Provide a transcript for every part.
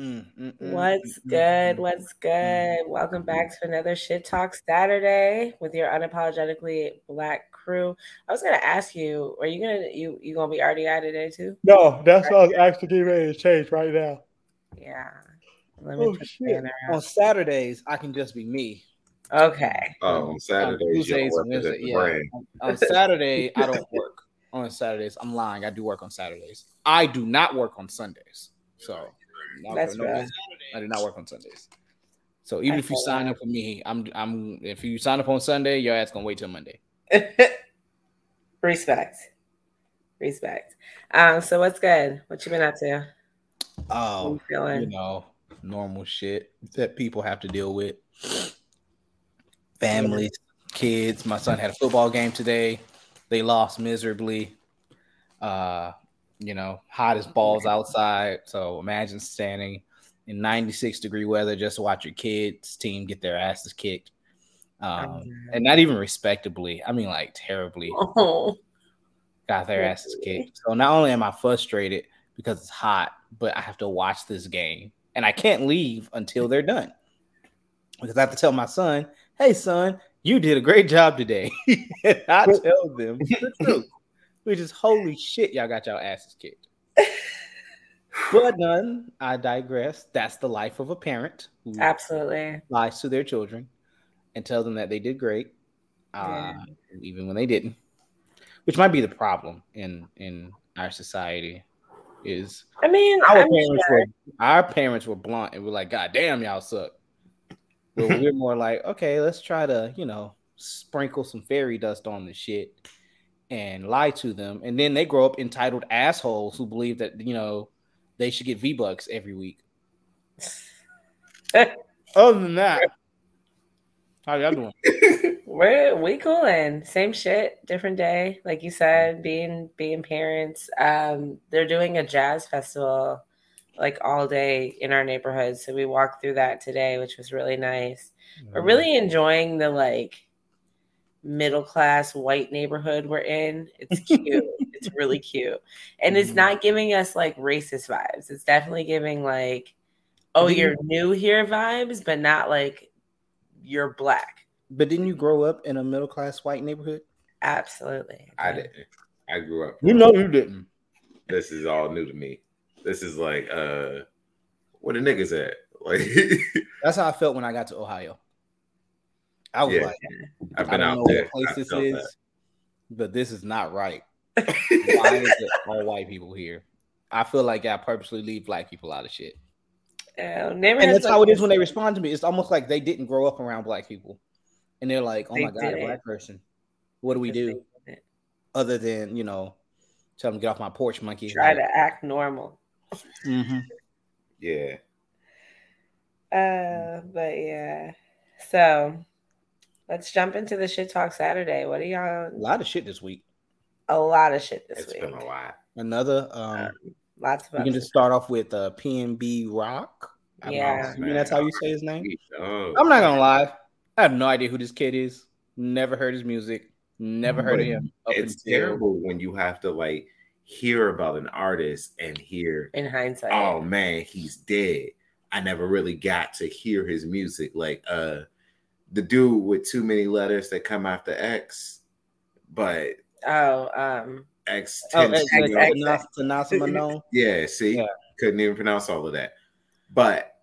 Mm, mm, mm, What's good? What's good? Welcome back to another Shit Talk Saturday with your unapologetically black crew. I was gonna ask you, are you gonna you you gonna be RDI today too? No, that's what I was actually getting ready to change right now. Yeah. Let me Oh shit! On. Saturdays, I can just be me. Okay. Oh, on Saturdays, you Tuesdays work and at Wednesday, yeah. On, on Saturday, I don't work on Saturdays. I'm lying. I do work on Saturdays. I do not work on Sundays. So no, That's no, rough. I do not work on Sundays. So even if you sign up for me, I'm I'm if you sign up on Sunday, your ass gonna wait till Monday. Respect. Respect. Um, so what's good? What you been up to? Oh, you feeling? you know, normal shit that people have to deal with. Families, kids. My son had a football game today. They lost miserably. Uh, you know, hot as balls outside. So imagine standing in 96 degree weather just to watch your kids' team get their asses kicked. Um, and not even respectably. I mean, like terribly Oh, got their asses kicked. So not only am I frustrated because it's hot, but I have to watch this game and I can't leave until they're done because I have to tell my son, "Hey, son, you did a great job today." I tell them the truth, which is holy shit, y'all got y'all asses kicked. but none, I digress. That's the life of a parent who absolutely. lies to their children and tell them that they did great, uh, even when they didn't. Which might be the problem in in our society. Is I mean, our I'm parents sure. were our parents were blunt and we're like, God damn, y'all suck. But we're more like, okay, let's try to, you know, sprinkle some fairy dust on the shit and lie to them. And then they grow up entitled assholes who believe that, you know, they should get V Bucks every week. Other than that, how y'all doing? We're we coolin'. Same shit, different day. Like you said, being being parents. Um, they're doing a jazz festival like all day in our neighborhood. So we walked through that today, which was really nice. We're really enjoying the like middle class white neighborhood we're in. It's cute. it's really cute. And it's Mhm. not giving us like racist vibes. It's definitely giving like, oh, Didn't you're new here vibes, but not like you're black. But didn't you grow up in a middle class white neighborhood? Absolutely. I didn't. I grew up. You know you didn't. This is all new to me. This is like, uh, where the niggas at? Like, That's how I felt when I got to Ohio. I was Yeah. like, I've I don't out know there. what place I this is, that. but this is not right. Why is it all white people here? I feel like I purposely leave black people out of shit. Uh, And that's how it is when they respond to me. It's almost like they didn't grow up around black people. And they're like, oh They my God, a didn't. black person. What do we do other than, you know, tell them get off my porch, monkey? Try to act normal. Mhm. Yeah. Uh, but yeah. So let's jump into the shit talk Saturday. What are y'all? A lot of shit this week. A lot of shit this It's week. been a lot. Another, um, Uh, Lots of we can just start off with uh, PNB Rock. I'm Yeah. assuming that's how you say his name. Oh, I'm not gonna lie. I have no idea who this kid is. Never heard his music. Never heard of him. It's terrible when you have to like hear about an artist and hear, in hindsight. oh man, he's dead. I never really got to hear his music. Like uh the dude with too many letters that come after X, but Oh, um, X Oh, tends X, to X, go- X, Tanas- Tanasa Mano. Yeah, see, Yeah. couldn't even pronounce all of that. But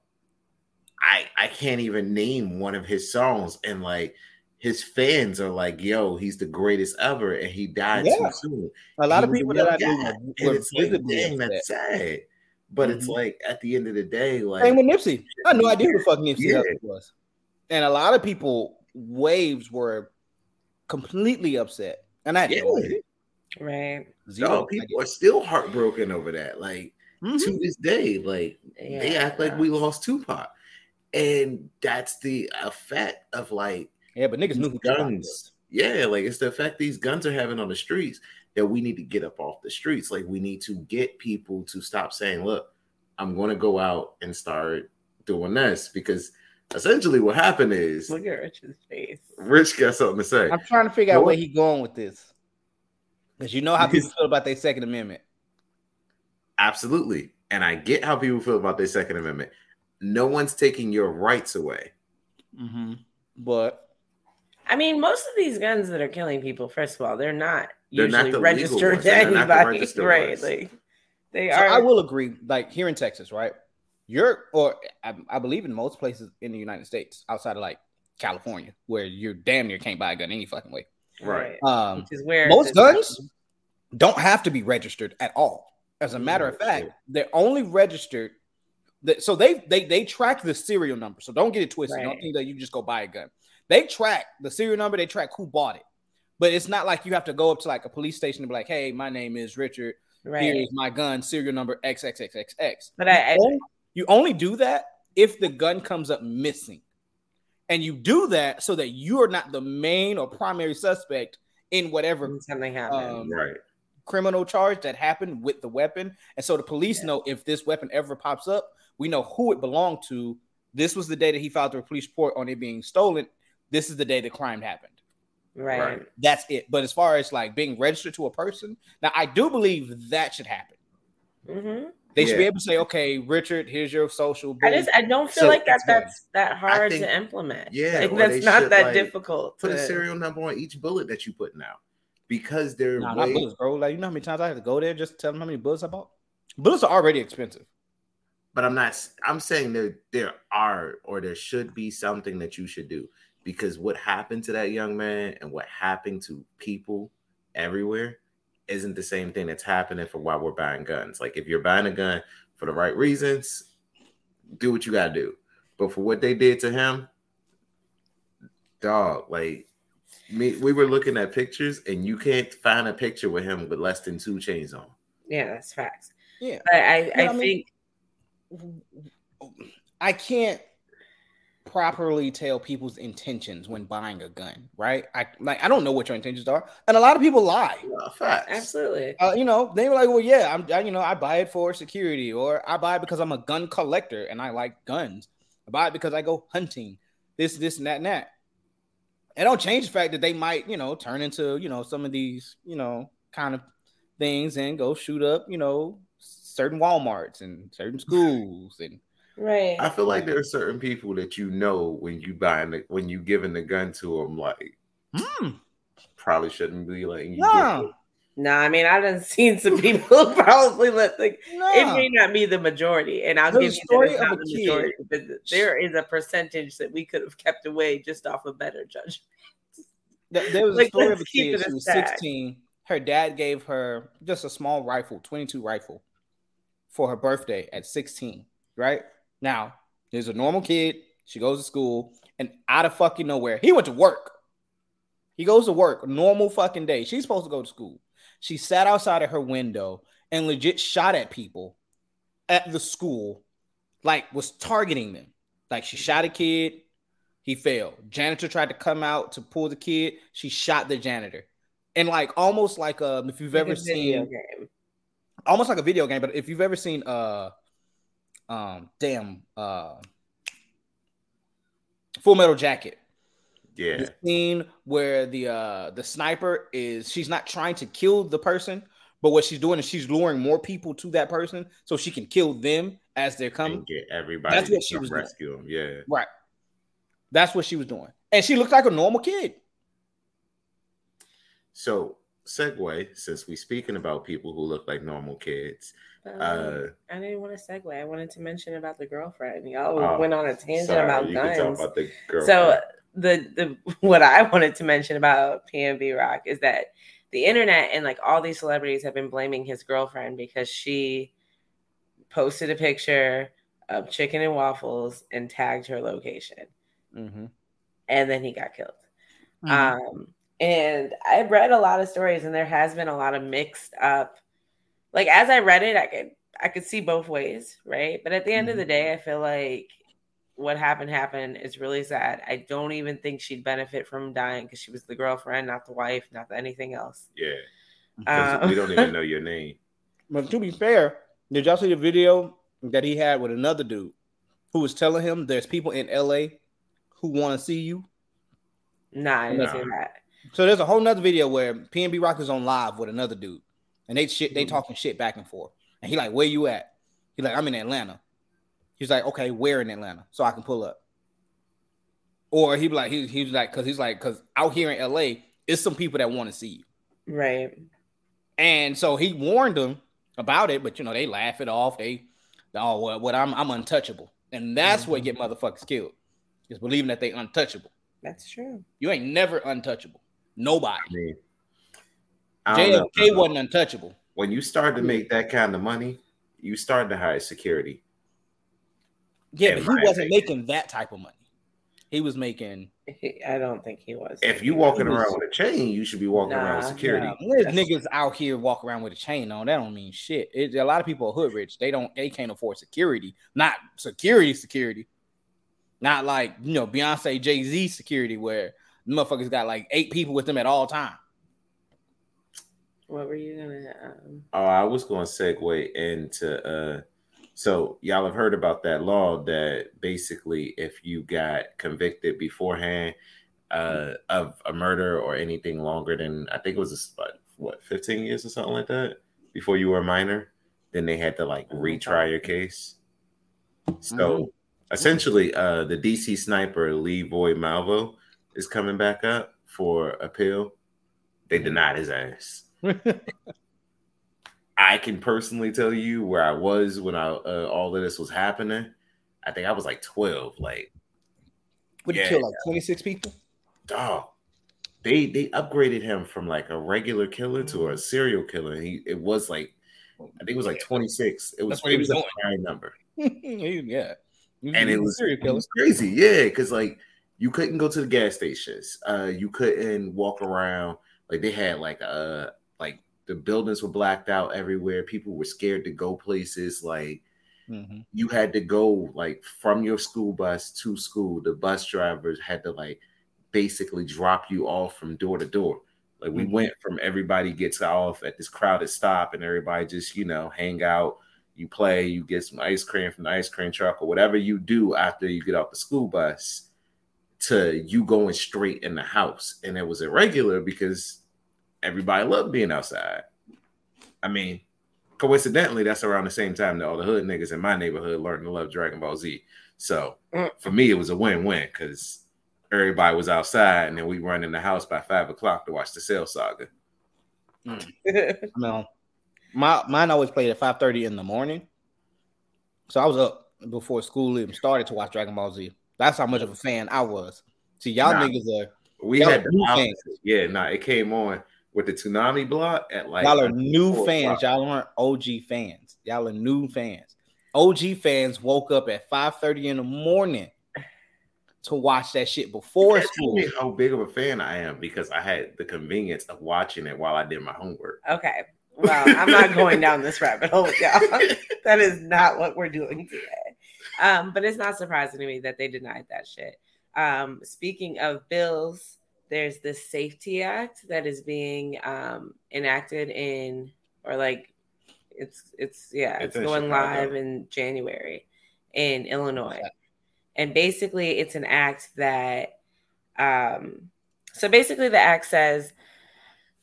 I I can't even name one of his songs, and like his fans are like, "Yo, he's the greatest ever," and he died Yeah. too soon. A lot He of was a people young that I guy, knew and were, were it's like, visibly dang, upset. that's sad. But it's Mhm. like at the end of the day, like Same with Nipsey. I had no idea who the fuck Nipsey Yeah. Hussle was. And a lot of people, waves were completely upset. And I had yeah, no right. Zero no, people are still heartbroken over that. Like Mhm. to this day, like Yeah. they act like we lost Tupac, and that's the effect of like Yeah, but niggas knew who guns. Yeah, like it's the effect these guns are having on the streets that we need to get up off the streets. Like we need to get people to stop saying, "Look, I'm going to go out and start doing this," because essentially what happened is Look at Rich's face. Rich got something to say. I'm trying to figure out What? where he going with this. Because you know how people feel about their Second Amendment. Absolutely, and I get how people feel about their Second Amendment. No one's taking your rights away. Mm-hmm. But I mean, most of these guns that are killing people, first of all, they're not They're not usually the legal registered ones. to They're not the anybody, registered right? ones. Like they so are. I will agree. Like here in Texas, right? You're or I, I believe in most places in the United States, outside of like California, where you damn near can't buy a gun any fucking way. Right. Um, Which is where most this- guns don't have to be registered at all. As a matter of fact, they're only registered. That, so they they they track the serial number. So don't get it twisted. Don't think that you just go buy a gun. They track the serial number. They track who bought it. But it's not like you have to go up to like a police station and be like, "Hey, my name is Richard. right? Here's my gun, serial number XXXXX." But I, I You only- do that if the gun comes up missing. And you do that so that you are not the main or primary suspect in whatever something happened. um, Right. criminal charge that happened with the weapon. And so the police know if this weapon ever pops up, we know who it belonged to. This was the day that he filed the police report on it being stolen. This is the day the crime happened. right. right. That's it. But as far as like being registered to a person, now I do believe that should happen. hmm They should be able to say, okay, Richard, here's your social. I just I don't feel So- like that That's that's that hard think- to implement. yeah, like, that's not should, that like, difficult. Put a serial number on each bullet that you putting out because they're Nah, way, not bullets, bro. Like you know how many times I have to go there just to tell them how many bullets I bought. Bullets are already expensive. but I'm not. I'm saying there there are or there should be something that you should do because what happened to that young man and what happened to people everywhere isn't the same thing that's happening for why we're buying guns. Like if you're buying a gun for the right reasons, do what you gotta do. But for what they did to him, dog, like me, we were looking at pictures and you can't find a picture with him with less than two chains on. Yeah, that's facts. Yeah. But I, know I what I mean? think I can't properly tell people's intentions when buying a gun, right? I like I don't know what your intentions are, and a lot of people lie. Facts. absolutely. Uh, you know, they were like, "Well, yeah, I'm, I, you know, I buy it for security, or I buy it because I'm a gun collector and I like guns. I buy it because I go hunting. This, this, and that, and that. It don't change the fact that they might, you know, turn into, you know, some of these, you know, kind of things and go shoot up, you know, certain WalMarts and certain schools and Right. I feel like there are certain people that you know when you buying the, when you giving the gun to them, like Hmm. probably shouldn't be letting you. Nah. get it. No, I mean I done seen some people probably let like it may not be the majority, and I'll There's give a you that story it's of not a the kid- majority, but there is a percentage that we could have kept away just off a better judgment. There was a story of a kid. it She was stack. 16. Her dad gave her just a small rifle, 22 rifle, for her birthday at 16. Right now, there's a normal kid. She goes to school, and out of fucking nowhere, he went to work. He goes to work, normal fucking day. She's supposed to go to school. She sat outside of her window and legit shot at people at the school, like was targeting them. Like she shot a kid, he failed. Janitor tried to come out to pull the kid. She shot the janitor. And like almost like um if you've ever seen game. almost like a video game, but if you've ever seen uh um damn uh Full Metal Jacket. Yeah, The scene where the uh the sniper is she's not trying to kill the person, but what she's doing is she's luring more people to that person so she can kill them as they're coming. and get everybody. That's what she was doing. rescue him. Yeah, Right. That's what she was doing. And she looked like a normal kid. So segue, since we speaking about people who look like normal kids. Um, Uh, I didn't want to segue. I wanted to mention about the girlfriend. Y'all Oh, went on a tangent sorry, about you can talk guns. about the girl. So the the what I wanted to mention about PNB Rock is that the internet and like all these celebrities have been blaming his girlfriend because she posted a picture of chicken and waffles and tagged her location, Mm-hmm. and then he got killed. Um, and I've read a lot of stories, and there has been a lot of mixed up. Like as I read it, I could I could see both ways, right? But at the end of the day, I feel like what happened happened. It's really sad. I don't even think she'd benefit from dying because she was the girlfriend, not the wife, not the anything else. Yeah, Um, we don't even know your name. But to be fair, did y'all see the video that he had with another dude who was telling him there's people in LA who want to see you? Nah, I didn't Nah. see that. So there's a whole nother video where PNB Rock is on live with another dude, and they shit they Mhm. talking shit back and forth, and he like, where you at? He's like, I'm in Atlanta. He's like, okay, where in Atlanta? So I can pull up. Or he'd like, he, he's like, because he's like, because out here in LA, it's some people that want to see you. Right. And so he warned them about it, but you know, they laugh it off. They, oh, what, what I'm, I'm untouchable. And that's mm-hmm. what get motherfuckers killed. Is believing that they untouchable. That's true. You ain't never untouchable. Nobody. I mean, JFK wasn't untouchable. When you start to make that kind of money, you start to hire security. Yeah, but he wasn't opinion. making that type of money. He was making. I don't think he was. If you walking was, around with a chain, you should be walking nah, around with security. Nah, niggas out here walk around with a chain on. That don't mean shit. It, a lot of people are hood rich. They don't. They can't afford security. Not security. Security. Not like you know Beyonce, Jay Z security, where motherfuckers got like eight people with them at all time. What were you gonna? Um... Oh, I was going to segue into. uh So y'all have heard about that law that basically, if you got convicted beforehand uh of a murder or anything longer than I think it was a, what fifteen years or something like that before you were a minor, then they had to like oh, retry your case. So mm-hmm. essentially, uh the DC sniper Lee Boyd Malvo is coming back up for appeal. They denied his ass. I can personally tell you where I was when I uh, all of this was happening. I think I was like 12. Like, would yeah, you kill like 26 people? Dog. They they upgraded him from like a regular killer to a serial killer. He it was like I think it was like 26. It was, it was a high number. yeah. And it was, it was crazy. Yeah, because like you couldn't go to the gas stations. Uh you couldn't walk around. Like they had like a like the buildings were blacked out everywhere. People were scared to go places. Like mm-hmm. you had to go like from your school bus to school. The bus drivers had to like basically drop you off from door to door. Like we mm-hmm. went from everybody gets off at this crowded stop and everybody just, you know, hang out, you play, you get some ice cream from the ice cream truck or whatever you do after you get off the school bus to you going straight in the house. And it was irregular because everybody loved being outside. I mean, coincidentally, that's around the same time that all the hood niggas in my neighborhood learned to love Dragon Ball Z. So mm. for me, it was a win-win because everybody was outside, and then we run in the house by five o'clock to watch the Cell Saga. Mm. no, my mine always played at five thirty in the morning, so I was up before school even started to watch Dragon Ball Z. That's how much of a fan I was. See, y'all nah, niggas are. We had the Yeah, nah, it came on with the Toonami block at like y'all are new fans. Y'all aren't OG fans. Y'all are new fans. OG fans woke up at 5 30 in the morning to watch that shit before school. how big of a fan I am because I had the convenience of watching it while I did my homework. Okay. Well, I'm not going down this rabbit hole, y'all. that is not what we're doing today. Um, but it's not surprising to me that they denied that shit. Um, speaking of bills, there's this SAFE-T act that is being um, enacted in or like it's it's yeah it's, it's going Chicago. live in January in Illinois, and basically it's an act that um, so basically the act says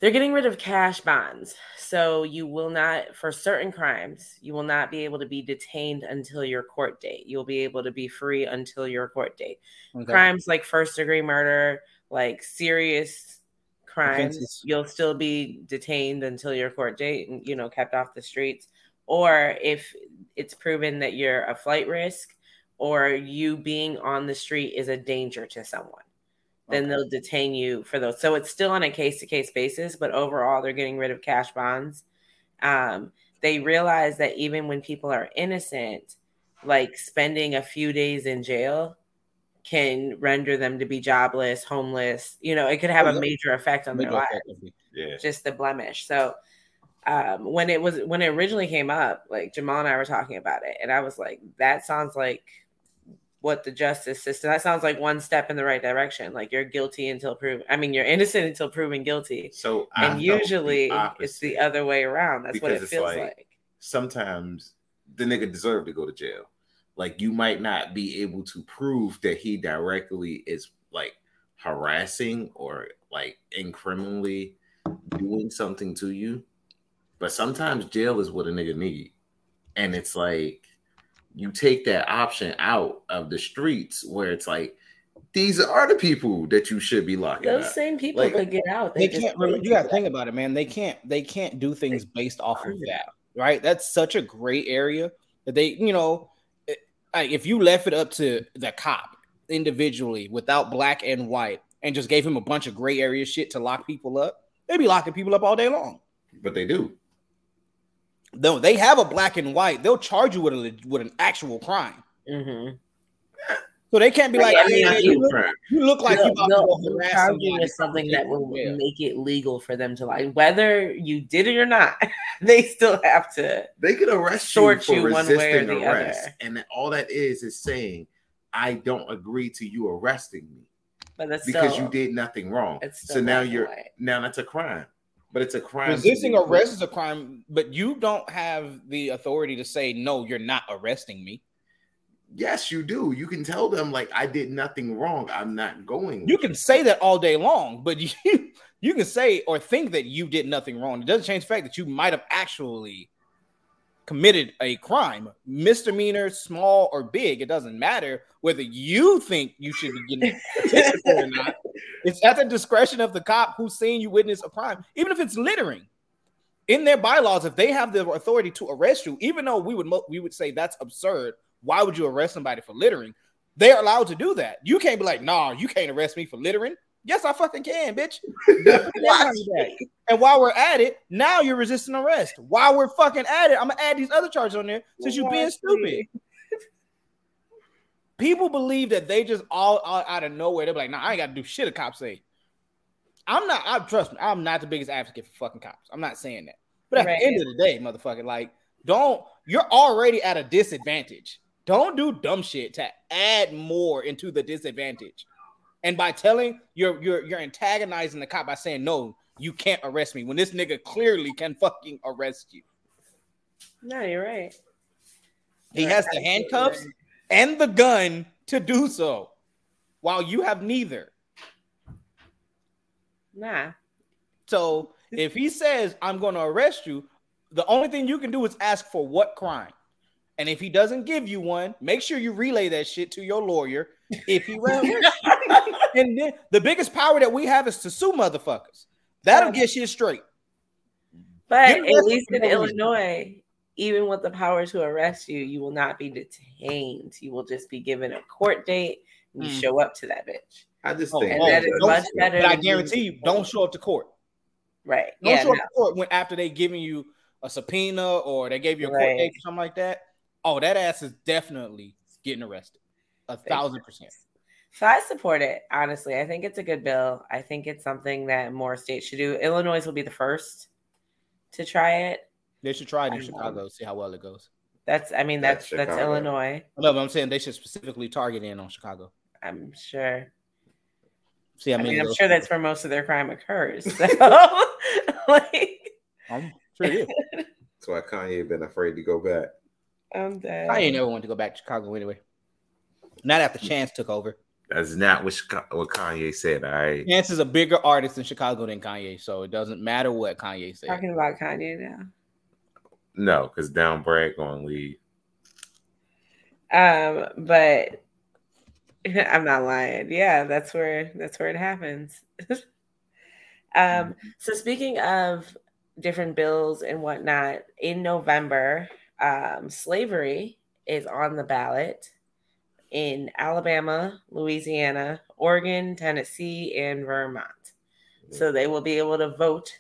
they're getting rid of cash bonds. So you will not, for certain crimes, you will not be able to be detained until your court date. You'll be able to be free until your court date. Okay. Crimes like first degree murder, like serious crimes, Offenses. you'll still be detained until your court date and you know kept off the streets. Or if it's proven that you're a flight risk or you being on the street is a danger to someone, then okay. they'll detain you for those. So it's still on a case to case basis, but overall they're getting rid of cash bonds. Um, they realize that even when people are innocent, like spending a few days in jail can render them to be jobless, homeless. You know, it could have a major effect on their life, Yeah. Just the blemish. So um, when it was when it originally came up, like Jamal and I were talking about it, and I was like, that sounds like what the justice system that sounds like one step in the right direction. Like you're guilty until proven i mean you're innocent until proven guilty. So and usually the it's the other way around. That's what it feels like, like. sometimes the nigga deserve to go to jail. Like you might not be able to prove that he directly is like harassing or like incriminally doing something to you. But sometimes jail is what a nigga need. And it's like you take that option out of the streets where it's like these are the people that you should be locking up. Those up. same people Like, could get out. They just can't. wait Remember, you got to think about it, man. They can't. They can't do things based off of that, right? That's such a gray area that they, you know, like if you left it up to the cop individually without black and white and just gave him a bunch of gray area shit to lock people up, they'd be locking people up all day long. But they do. No, they have a black and white. They'll charge you with a with an actual crime. Mhm. So they can't be like, Yeah, I "Hey, mean, hey, you- you, look, you look like you They'll- about to they'll- go they'll harass charge you somebody with something that will Yeah. make it legal for them to like whether you did it or not. They still have to. They could arrest you for you one way or resisting the arrest, other. and all that is is saying, "I don't agree to you arresting me But that's because still, you did nothing wrong." It's So now you're white. now that's a crime, but it's a crime. Resisting arrest is a crime, but you don't have the authority to say no. You're not arresting me. Yes, you do. You can tell them like, "I did nothing wrong. I'm not going." You can say that all day long, but you you can say or think that you did nothing wrong. It doesn't change the fact that you might have actually committed a crime, misdemeanor, small or big. It doesn't matter whether you think you should be getting or not. It's at the discretion of the cop who's seen you witness a crime, even if it's littering. In their bylaws, if they have the authority to arrest you, even though we would mo- we would say that's absurd, why would you arrest somebody for littering? They're allowed to do that. You can't be like, nah, you can't arrest me for littering. Yes, I fucking can, bitch. and while we're at it, now you're resisting arrest. While we're fucking at it, I'm gonna add these other charges on there since you're being stupid. People believe that they just all, all out of nowhere. They're like, nah, I ain't got to do shit. A cop say. I'm not. I trust me. I'm not the biggest advocate for fucking cops. I'm not saying that. But at Right. the end of the day, motherfucker, like, don't. You're already at a disadvantage. Don't do dumb shit to add more into the disadvantage. And by telling you're you're you're antagonizing the cop by saying no, you can't arrest me when this nigga clearly can fucking arrest you. No, you're right. He You're has the handcuffs right. and the gun to do so, while you have neither. Nah. So if he says, I'm going to arrest you, the only thing you can do is ask for what crime. And if he doesn't give you one, make sure you relay that shit to your lawyer. If he will, and then the biggest power that we have is to sue motherfuckers. That'll get shit straight. But at least in. Illinois, even with the power to arrest you, you will not be detained. You will just be given a court date and you Mm. show up to that bitch. I just Oh, think oh, that is don't- much better. But I guarantee you, being- don't show up to court. Right. Don't Yeah. show up no. to court when after they giving you a subpoena or they gave you a court Right. date or something like that. Oh, that ass is definitely getting arrested. A thousand percent. So I support it, honestly. I think it's a good bill. I think it's something that more states should do. Illinois will be the first to try it. They should try it in know. Um, Chicago, see how well it goes. That's I mean That's that's that's, Illinois. No, but I'm saying they should specifically target in on Chicago. I'm sure. See how I mean, I am those- sure that's where most of their crime occurs. So, like, I'm sure it is. that's why Kanye been afraid to go back. I'm dead. I ain't never want to go back to Chicago anyway. Not after Chance took over. That's not what, Chica- what Kanye said. All right. Chance is a bigger artist in Chicago than Kanye, so it doesn't matter what Kanye said. talking about Kanye now. No, because down Brad gonna leave. Um, but I'm not lying. Yeah, that's where that's where it happens. um, so speaking of different bills and whatnot, in November, um, slavery is on the ballot in Alabama, Louisiana, Oregon, Tennessee, and Vermont. So they will be able to vote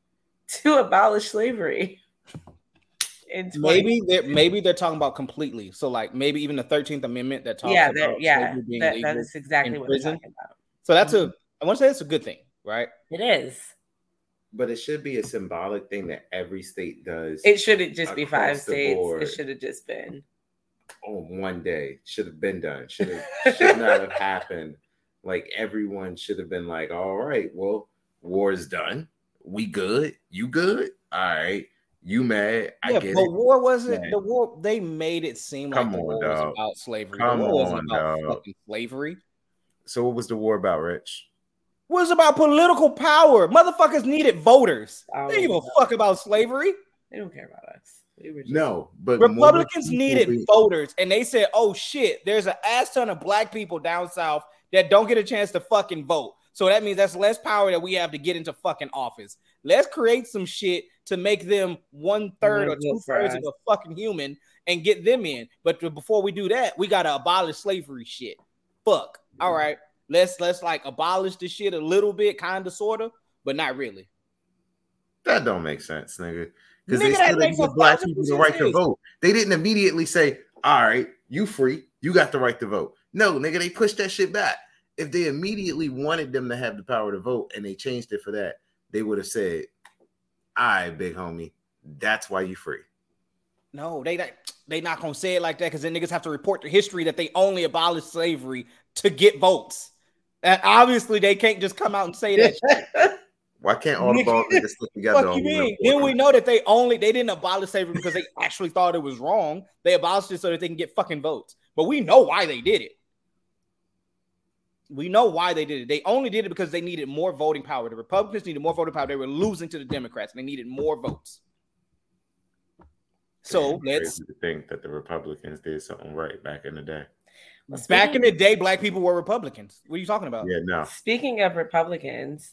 to abolish slavery. Maybe they're maybe they're talking about completely. So like maybe even the Thirteenth Amendment that talks yeah, about that, yeah, that, that is exactly what prison. we're talking about. So that's a mm-hmm. I want to say that's a good thing, right? It is. But it should be a symbolic thing that every state does. It shouldn't just be five states. board. It should have just been. On one day. Should have been done. Should have should not have happened. Like everyone should have been like, all right, well, war is done. We good. You good? All right. You mad? I yeah, get but it. war wasn't Man. the war. They made it seem like Come the on, war was dog. about slavery. Come the war wasn't on, about dog. fucking slavery. So what was the war about, Rich? It was about political power. Motherfuckers needed voters. Oh, they didn't give a fuck about slavery. They don't care about us. We were just- No, but Republicans needed be- voters, and they said, "Oh shit, there's an ass ton of black people down south that don't get a chance to fucking vote." So that means that's less power that we have to get into fucking office. Let's create some shit to make them one third or two thirds of a fucking human and get them in. But before we do that, we gotta abolish slavery shit. Fuck. All right, let's let's like abolish the shit a little bit, kind of, sort of, but not really. That don't make sense, nigga. Because they still didn't give black people the right to vote. They didn't immediately say, "All right, you free, you got the right to vote." No, nigga, they pushed that shit back. If they immediately wanted them to have the power to vote and they changed it for that, they would have said, "All right, big homie, that's why you free." No, they not, they not gonna say it like that because then niggas have to report the history that they only abolished slavery to get votes. And obviously they can't just come out and say that. shit. Why can't all the Nigga, ball niggas stick together? Fuck on you mean? Then we know that they only they didn't abolish slavery because they actually thought it was wrong. They abolished it so that they can get fucking votes. But we know why they did it. We know why they did it. They only did it because they needed more voting power. The Republicans needed more voting power. They were losing to the Democrats. And they needed more votes. So Damn, let's think that the Republicans did something right back in the day. Well, back in the day, black people were Republicans. What are you talking about? Yeah, no. Speaking of Republicans,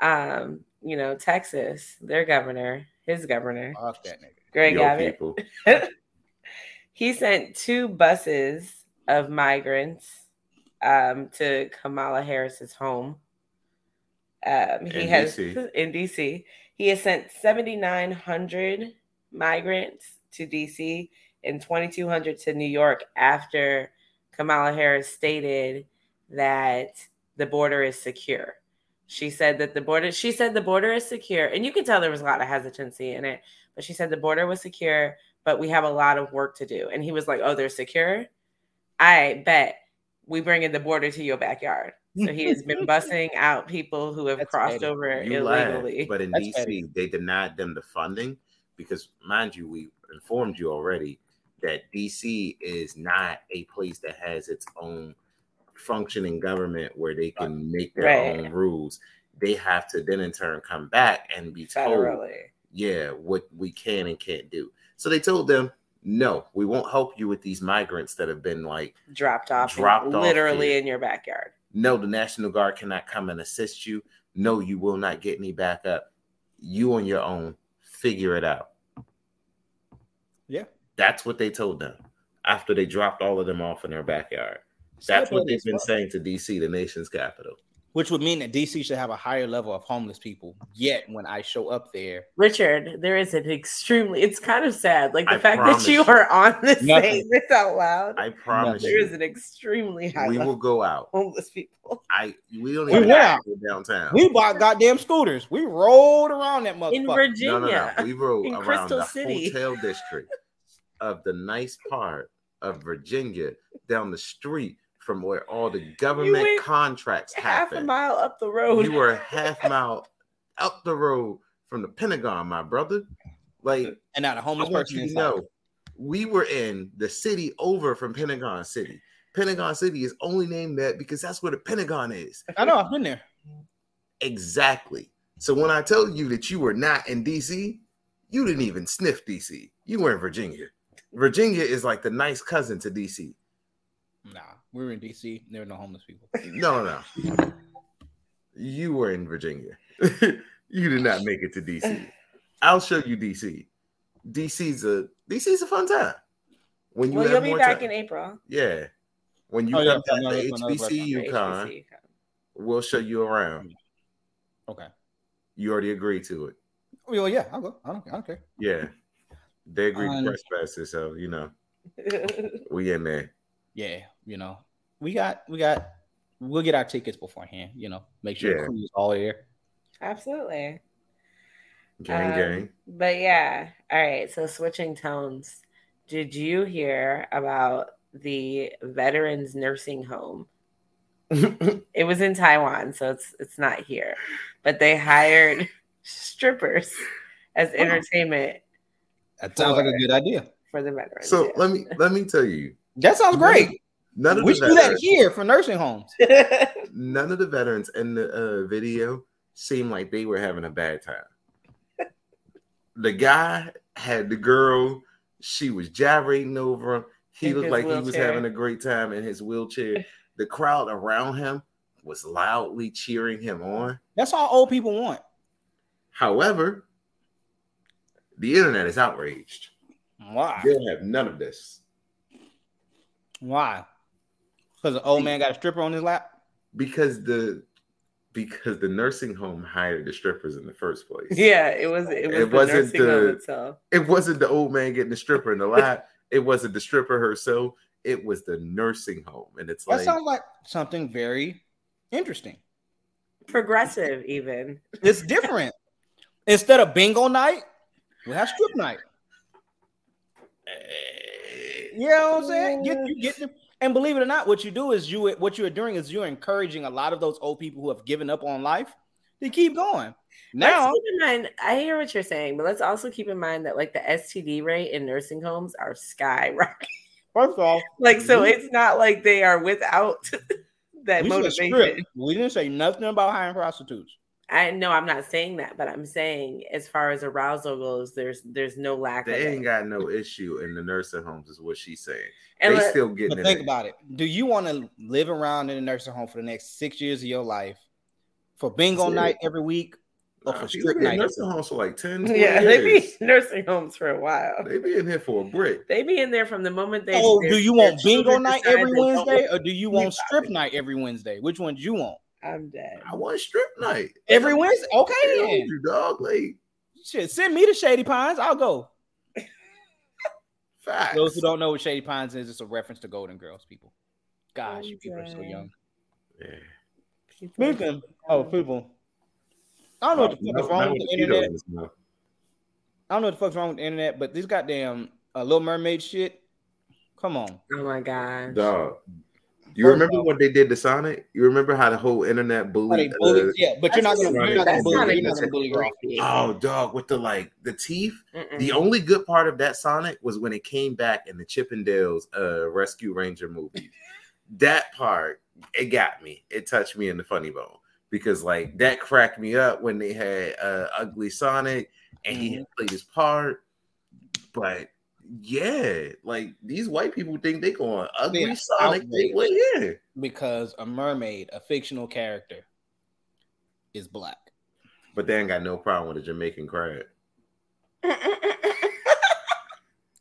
um, you know, Texas, their governor, his governor, Fuck that nigga. Greg Yo, Abbott, he sent two buses of migrants um, to Kamala Harris's home. Um, he In has DC. in DC. He has sent 7,900 migrants to DC and 2,200 to New York after Kamala Harris stated that the border is secure. She said that the border. She said the border is secure, and you can tell there was a lot of hesitancy in it. But she said the border was secure, but we have a lot of work to do. And he was like, "Oh, they're secure. I bet we bring in the border to your backyard." So he has been bussing out people who have That's crossed petty. over You laugh, illegally. but in That's DC, petty. they denied them the funding because, mind you, we informed you already that DC is not a place that has its own functioning government where they can make their Right. own rules. They have to then in turn come back and be told, federally. yeah, what we can and can't do. So they told them, no, we won't help you with these migrants that have been like dropped off, Dropped off literally here. in your backyard. no, the National Guard cannot come and assist you. No, you will not get any backup. You on your own, figure it out. Yeah. That's what they told them after they dropped all of them off in their backyard. Still That's what they've been fuck. saying to DC, the nation's capital. Which would mean that DC should have a higher level of homeless people. Yet when I show up there, Richard, there is an extremely. It's kind of sad, like the I fact that you you. are on this Nothing. saying this out loud. I promise There is you, an extremely high we level will go out. homeless people I we don't We even went have out. to go downtown. we bought goddamn scooters. We rolled around that motherfucker. in Virginia. no, no. no. We rode in around Crystal the City. hotel district of the nice part of Virginia down the street from where all the government contracts happen. Half a mile up the road. You were a half mile up the road from the Pentagon, my brother. Like, and now the I homeless want person you know, we were in the city over from Pentagon City. Pentagon City is only named that because that's where the Pentagon is. I know I've been there. Exactly. So when I tell you that you were not in DC, you didn't even sniff DC. You were in Virginia. Virginia is like the nice cousin to DC. Nah, we were in DC. There were no homeless people. No, no, no. You were in Virginia. you did not make it to DC. I'll show you DC. DC's a DC's a fun time. When you well, have you'll be back time. in April. yeah. When you Oh, yeah, come for back another- to for HBCU con, HBCU con. we'll show you around. Okay. You already agreed to it. Well, yeah, I'll go. I don't, I don't care. Yeah. They agreed Um, to press passes, so you know, we in there. Yeah, you know, we got, we got, we'll get our tickets beforehand. You know, make sure Yeah. the crew is all there. Absolutely. Gang Um, gang. But yeah, all right. So switching tones. Did you hear about the veterans nursing home? It was in Taiwan, so it's it's not here. But they hired strippers as Oh. entertainment That sounds like a good idea. for the veterans. so yeah. let me let me tell you, That sounds great. None of We the should do that veterans, here for nursing homes. none of the veterans in the uh, video seemed like they were having a bad time. The guy had the girl She was gyrating over him. He In looked his like he was having a great time in his wheelchair. The crowd around him was loudly cheering him on. That's all old people want. However, the internet is outraged. Why? They'll have none of this Why? Because the old man got a stripper on his lap. because the because the nursing home hired the strippers in the first place. Yeah, it was it was It the wasn't nursing home the- itself. It wasn't the old man getting the stripper in the lap. it wasn't the stripper herself. It was the nursing home, and it's like That like sounds like something very interesting. Progressive even. It's different. Instead of bingo night, we have strip night. eh, You know what I'm saying? Get, you get them. And believe it or not, what you do is you what you're doing is you're encouraging a lot of those old people who have given up on life to keep going. Now, let's keep in mind, I hear what you're saying, but let's also keep in mind that like the STD rate in nursing homes are skyrocketing. first of all, Like, so we- it's not like they are without that we motivation. We didn't say nothing about hiring prostitutes. I know I'm not saying that, but I'm saying as far as arousal goes, there's there's no lack of they it. ain't got no issue in the nursing homes, is what she's saying. And they let- still getting But it. think in. about it. Do you want to live around in a nursing home for the next six years of your life for bingo That's it. night every week or Nah, for people strip be in night? nursing homes for like 10, 20 yeah, they be in nursing homes for a while. They be in here for a brick. They be in there from the moment they. Oh, do you want bingo night every Wednesday or do you want strip night every Wednesday? Which one do you want? I'm dead. I want strip night Every Wednesday? Okay, I then. you, dog. Like Shit, send me to Shady Pines. I'll go. facts. Those who don't know what Shady Pines is, it's a reference to Golden Girls, people. Gosh, you people are so young. Yeah. People- Speaking of people, I don't know what the fuck is wrong with the internet. I don't know what the fuck's wrong with the internet, but this goddamn uh, Little Mermaid shit. Come on. Oh my god. Dog. You remember off- what they did to Sonic? You remember how the whole internet How they bullied? uh, yeah, but you're not gonna, you're not gonna bully, you're not gonna bully her off. oh, dog, with the like the teeth. Mm-mm. The only good part of that Sonic was when it came back in the Chip 'n Dale's uh Rescue Ranger movie. that part, it got me. It touched me in the funny bone because like that cracked me up when they had uh ugly Sonic and he Mhm. played his part. But yeah, like these white people think they going ugly Yeah, Sonic. They, well, yeah. because a mermaid, a fictional character, is black. But they ain't got no problem with a Jamaican crab.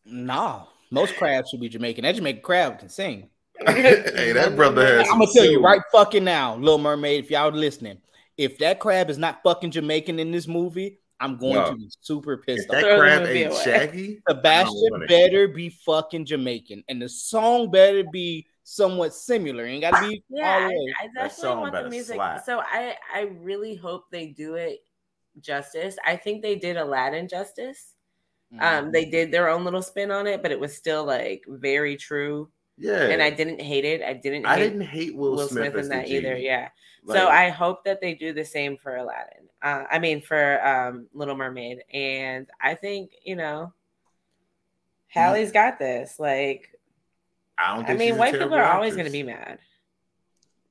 Nah, most crabs should be Jamaican. That Jamaican crab can sing. hey, that brother has. I'm gonna tell you right fucking now, Little Mermaid. If y'all listening, if that crab is not fucking Jamaican in this movie, I'm going No. to be super If pissed that off. Throw the crab ain't shaggy, Sebastian better be fucking Jamaican, and the song better be somewhat similar. Ain't gotta be Yeah, the I, way. I That definitely song want the music. slap. So I, I really hope they do it justice. I think they did Aladdin justice. Mm-hmm. Um, they did their own little spin on it, but it was still like very true. Yeah. And I didn't hate it. I didn't. I didn't hate Will, Will Smith, Smith, in that either. Yeah. Like, so I hope that they do the same for Aladdin. Uh, I mean, for um, Little Mermaid, and I think you know, Halle's got this. Like, I don't. I mean, she's a white people terrible are always going to be mad.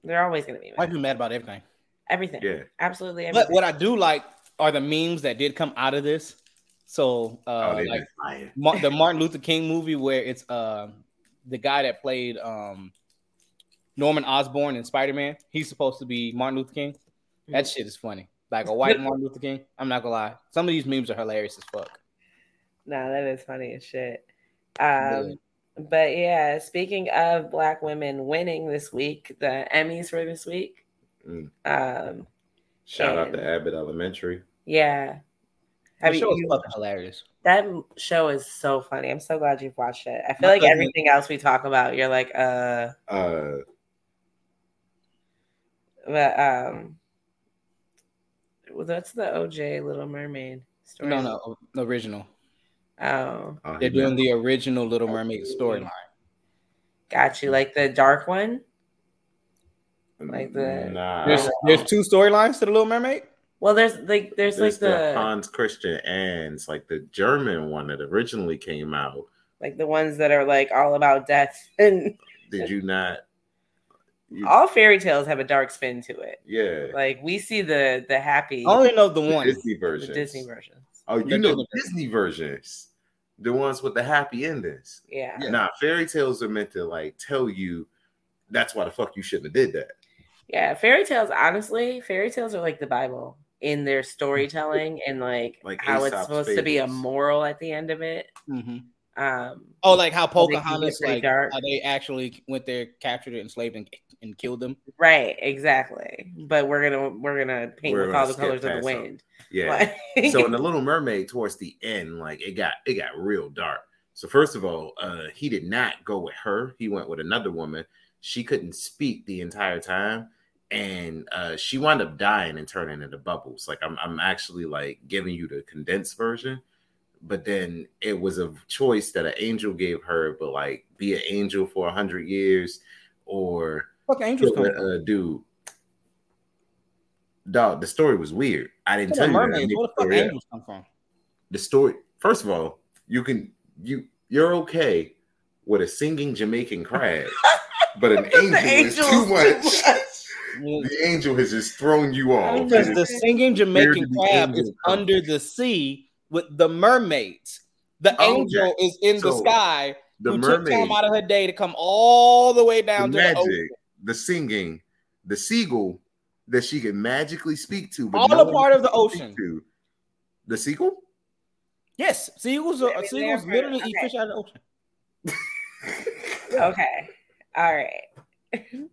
They're always going to be mad. White people mad about everything. Everything. Yeah. Absolutely everything. But what I do like are the memes that did come out of this. So, uh, oh, like. Ma- the Martin Luther King movie, where it's uh, the guy that played um, Norman Osborn in Spider Man. He's supposed to be Martin Luther King. That shit is funny. Like a white Martin Luther King. I'm not gonna lie. Some of these memes are hilarious as fuck. Nah, that is funny as shit. Um, but yeah, speaking of black women winning this week, the Emmys for this week. Mm. Um, Shout out to Abbott Elementary. yeah. The Have you, show is you- fucking hilarious. that show is so funny. I'm so glad you've watched it. I feel My like cousin- everything else we talk about, you're like, uh, Uh, but um, well, that's the OJ Little Mermaid story. No, no, the original. Oh, oh, They're doing the original Little Mermaid storyline. got you. Like the dark one. like the- Nah. There's there's two storylines to the Little Mermaid. Well, there's like there's, There's like the, the Hans Christian Ands, like the German one that originally came out. like the ones that are like all about death and Did you not? You, all fairy tales have a dark spin to it. yeah. Like we see the the happy I only know the The one. Disney version. Disney versions. Oh, The you know the Disney versions. the ones with the happy endings. Yeah. Yeah. Nah, fairy tales are meant to like tell you that's why the fuck you shouldn't have did that. Yeah. Fairy tales, honestly, fairy tales are like the Bible in their storytelling and like, Like how it's Aesop's supposed to be a moral at the end of it. Mhm. Um, Oh, like how They can get Pocahontas, like dark. how they actually went there, captured it, enslaved, and, and killed them. right, exactly. But we're gonna we're gonna paint We're with gonna all the colors of the past some. wind. Yeah. Like- so in the Little Mermaid, towards the end, like it got it got real dark. So first of all, uh, he did not go with her. He went with another woman. She couldn't speak the entire time, and uh, she wound up dying and turning into bubbles. Like I'm, I'm actually like giving you the condensed version, but then it was a choice that an angel gave her. But like, be an angel for a hundred years, or Fuck angels a, a dude. Dog, the story was weird. I didn't tell you mermaids. Where the fuck story angels come from? the story first of all you can you you're okay with a singing jamaican crab but an angel, The is angel too much Well, the angel has just thrown you off Because the singing Jamaican crab is come? under the sea with the mermaids. The Oh, angel okay. is in the sky the who took time mermaid out of her day to come all the way the down to the ocean. magic the singing the seagull that she can magically speak to but All no a part of the ocean. to. the seagull Yes, seagulls are I seagulls they're- literally eat fish out of the ocean. Okay. All right.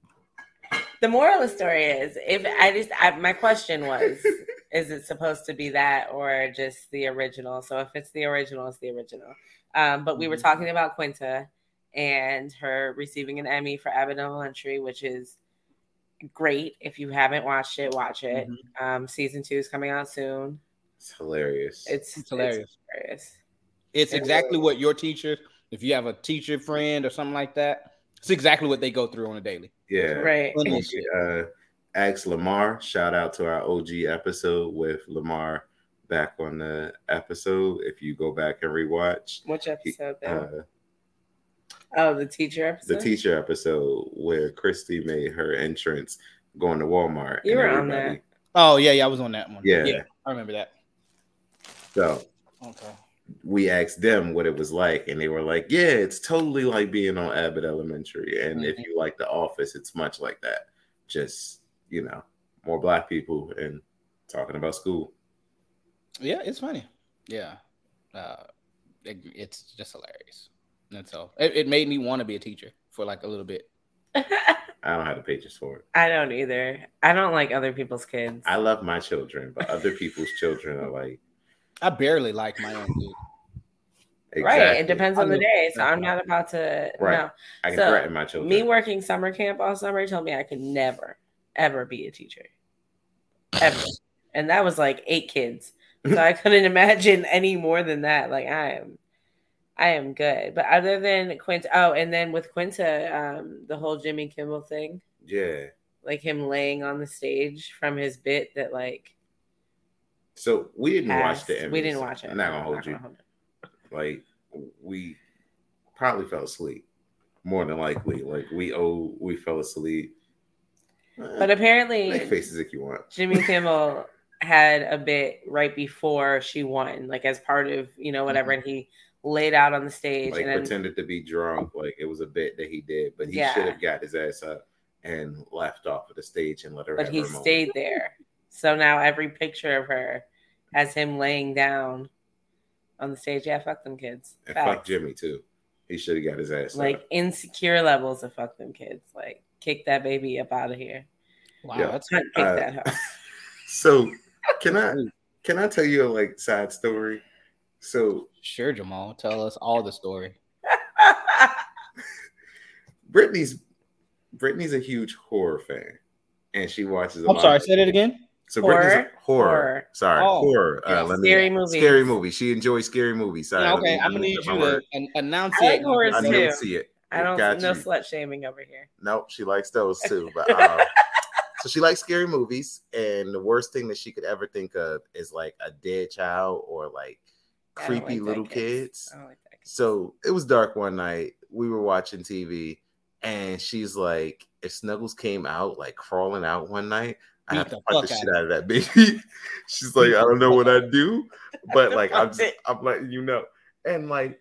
the moral of the story is if I just I, my question was is it supposed to be that or just the original? So if it's the original, it's the original. Um, but we were Mhm. talking about Quinta and her receiving an Emmy for Abbott Elementary, which is great. If you haven't watched it, watch it. Mhm. Um, season two is coming out soon. it's hilarious It's, It's hilarious. hilarious. It's exactly what your teacher, if you have a teacher friend or something like that, it's exactly what they go through on a daily. yeah Right. Plenty of shit. uh, ask Lamar. Shout out to our OG episode with Lamar back on the episode. If you go back and rewatch Which episode? though? uh, oh, the teacher episode. the teacher episode where Christy made her entrance going to Walmart. You were on that. Oh yeah, yeah, I was on that one. Yeah. I remember that. So Okay. We asked them what it was like, and they were like, "Yeah, it's totally like being on Abbott Elementary, and if Mhm. you like The Office, it's much like that. Just you know, more black people and talking about school." Yeah, it's funny. Yeah, uh, it, it's just hilarious. That's all. It, it made me want to be a teacher for like a little bit. I don't have the patience for it. I don't either. I don't like other people's kids. I love my children, but other people's children are like I barely like my own kid. Right. It depends on the day. So I'm not about to Right. no. I can so, threaten my children. Me working summer camp all summer told me I could never, ever be a teacher. Ever. and that was like eight kids. So I couldn't imagine any more than that. Like I am I am good. But other than Quinta oh, and then with Quinta, um, the whole Jimmy Kimmel thing, yeah. like him laying on the stage from his bit that like So we didn't watch passed. the Emmys. We didn't watch it. I'm not gonna hold Not you. gonna hold. Like we probably fell asleep. More than likely, like we oh we fell asleep. But apparently make faces if you want. Jimmy Kimmel had a bit right before she won, like as part of you know whatever, mm-hmm. and he laid out on the stage, Like and then pretended to be drunk, like it was a bit that he did, but he Yeah. should have got his ass up and left off of the stage and let her. but he stayed there. So now every picture of her has him laying down on the stage. Yeah, fuck them kids. And Facts. fuck Jimmy too. He should have got his ass Like up. insecure levels of fuck them kids. Like kick that baby up out of here. Wow, Yeah. that's Hunt kick Uh, that hoe. So can I can I tell you a like side story? So sure, Jamal. Tell us all the story. Brittany's Brittany's a huge horror fan, and she watches. A I'm lot sorry. of- Say it again. So Brittany's a Horror? horror. Horror. Sorry, Oh. horror. Yeah, Uh, let me- scary movies. Scary movie. She enjoys scary movies. Sorry. Yeah, okay, me- I'm gonna need you to word. an- I enunciate. like horrors I too. don't see it. I don't Got no you. slut shaming over here. Nope, she likes those too. But um, so she likes scary movies, and the worst thing that she could ever think of is like a dead child or like creepy like little kids. kids. I don't like that. kids. So it was dark one night. We were watching TV, and she's like, if Snuggles came out, like crawling out one night, I Beat have to the fuck the shit out out of that baby. she's like, I don't know what I do, but like I'm, just, I'm letting you know. And like,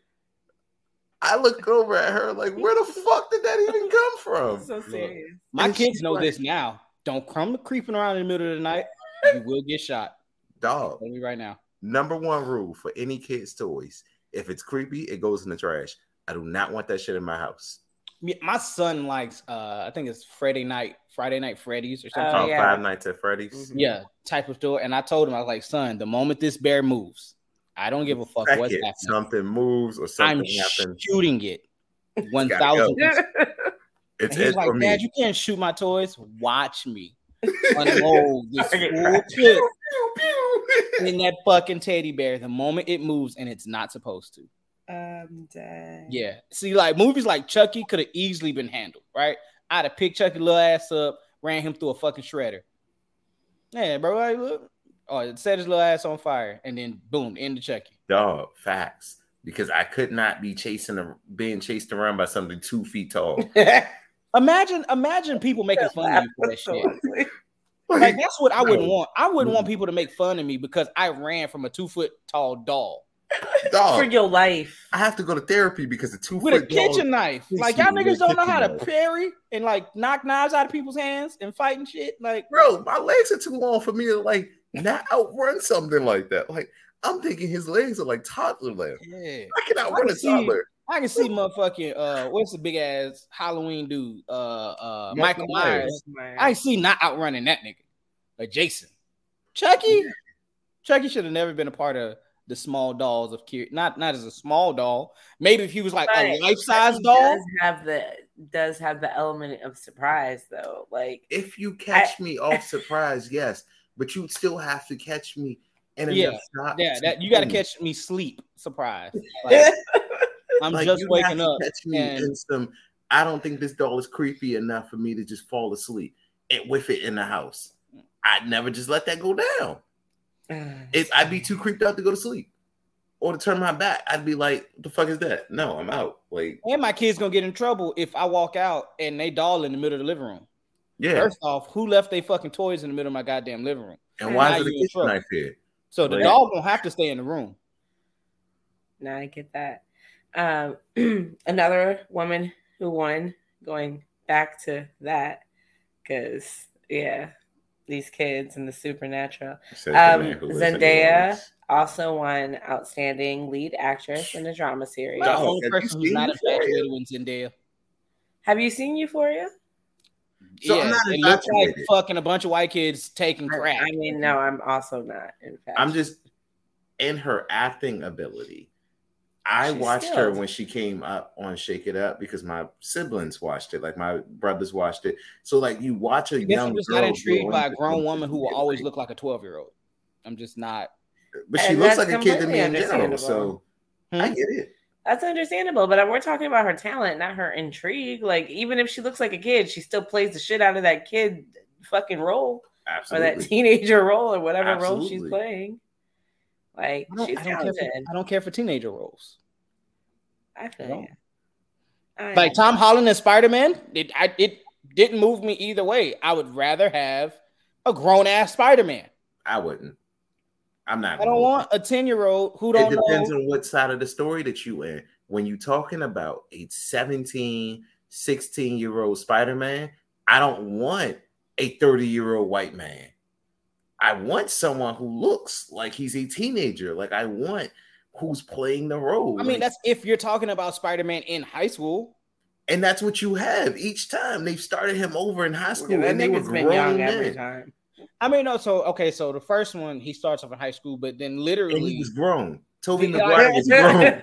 I look over at her like, where the fuck did that even come from? So serious. My And kids know like- this now. Don't come creeping around in the middle of the night. You will get shot. Dog. Tell me right now. Number one rule for any kid's toys: if it's creepy, it goes in the trash. I do not want that shit in my house. My son likes uh I think it's Friday night, Friday night Freddy's or something. Oh, yeah. Five Nights at Freddy's. Mhm. Yeah, type of store. And I told him, I was like, son, the moment this bear moves, I don't give a fuck Second, what's happening. something moves or something I'm something happens. shooting it. Thousand. go. percent. It's And he's like, for me. Dad, you can't shoot my toys. Watch me unload this Target full practice. clip Pew, pew. in that fucking teddy bear the moment it moves and it's not supposed to. Um, dang. Yeah. See, like movies like Chucky could have easily been handled, right? I'd have picked Chucky little ass up, ran him through a fucking shredder. Yeah, bro. Like, look. Oh, it set his little ass on fire, and then boom, end the Chucky. Dog, facts. Because I could not be chasing, a, being chased around by something two feet tall. Imagine, imagine people making fun of you for that shit. Like that's what I wouldn't want. I wouldn't want people to make fun of me because I ran from a two foot tall doll For your life. I have to go to therapy because the two with a foot kitchen knife. Like y'all me niggas don't know how to knife. parry and like knock knives out of people's hands and fight and shit. Like bro, my legs are too long for me to like not outrun something like that. Like I'm thinking his legs are like toddler legs. yeah. I can I outrun can a see- toddler. I can see motherfucking uh what's the big ass Halloween dude? Uh uh Michael Michael Myers. Myers. I see not outrunning that nigga. Like Jason. Chucky. Chucky should have never been a part of the small dolls of Kier. Not not as a small doll. Maybe if he was like a life size doll. Does have the does have the element of surprise though. Like If you catch me off surprise, yes, but you still have to catch me in Yeah, Yeah, that you got to catch me sleep. Surprise. Like, I'm Like, just you have waking to up. Catch me and- in some. I don't think this doll is creepy enough for me to just fall asleep and with it in the house. I'd never just let that go down. If I'd be too creeped out to go to sleep or to turn my back, I'd be like, "The fuck is that?" No, I'm out. Like, And my kid's gonna get in trouble if I walk out and they doll in the middle of the living room. yeah. First off, who left their fucking toys in the middle of my goddamn living room? and why now is it a you in kitchen knife here? So the Right. dog don't have to stay in the room. Now I get that. Um, another woman who won, going back to that, because yeah, these kids and the supernatural. Says Um, man who lives in New Zendaya also won outstanding lead actress in a drama series. The No. only have you person who's seen not Euphoria? infatuated with Zendaya. Have you seen Euphoria? So I'm yeah, not it looks like fucking a bunch of white kids taking crack. I mean, no, I'm also not. In fact, I'm just in her acting ability. I She's watched her when she came up on Shake It Up because my siblings watched it, like my brothers watched it. So like you watch a I guess young I'm just girl not intrigued by a grown woman who will always look like a 12 year old. I'm just not. But she And looks like a kid to me in general. So. Hmm? I get it. That's understandable, but we're talking about her talent, not her intrigue. Like, even if she looks like a kid, she still plays the shit out of that kid fucking role or that teenager role or whatever role she's playing. Like, I don't, she's I don't, care, talented. for, I don't care for teenager roles. I feel you. I Like Tom Holland and Spider Man, it I, it didn't move me either way. I would rather have a grown ass Spider Man. I wouldn't. I'm not. I don't want a 10 year old who It don't It depends know. on what side of the story that you in. When you're talking about a 17, 16 year old Spider Man, I don't want a 30 year old white man. I want someone who looks like he's a teenager. Like I want who's playing the role. I mean, Like, that's if you're talking about Spider Man in high school. and that's what you have each time. They've started him over in high school, Yeah, and they were been grown young every time. I mean, no, so okay, so the first one he starts off in high school, but then and literally, he was grown. Tobey The Maguire was grown.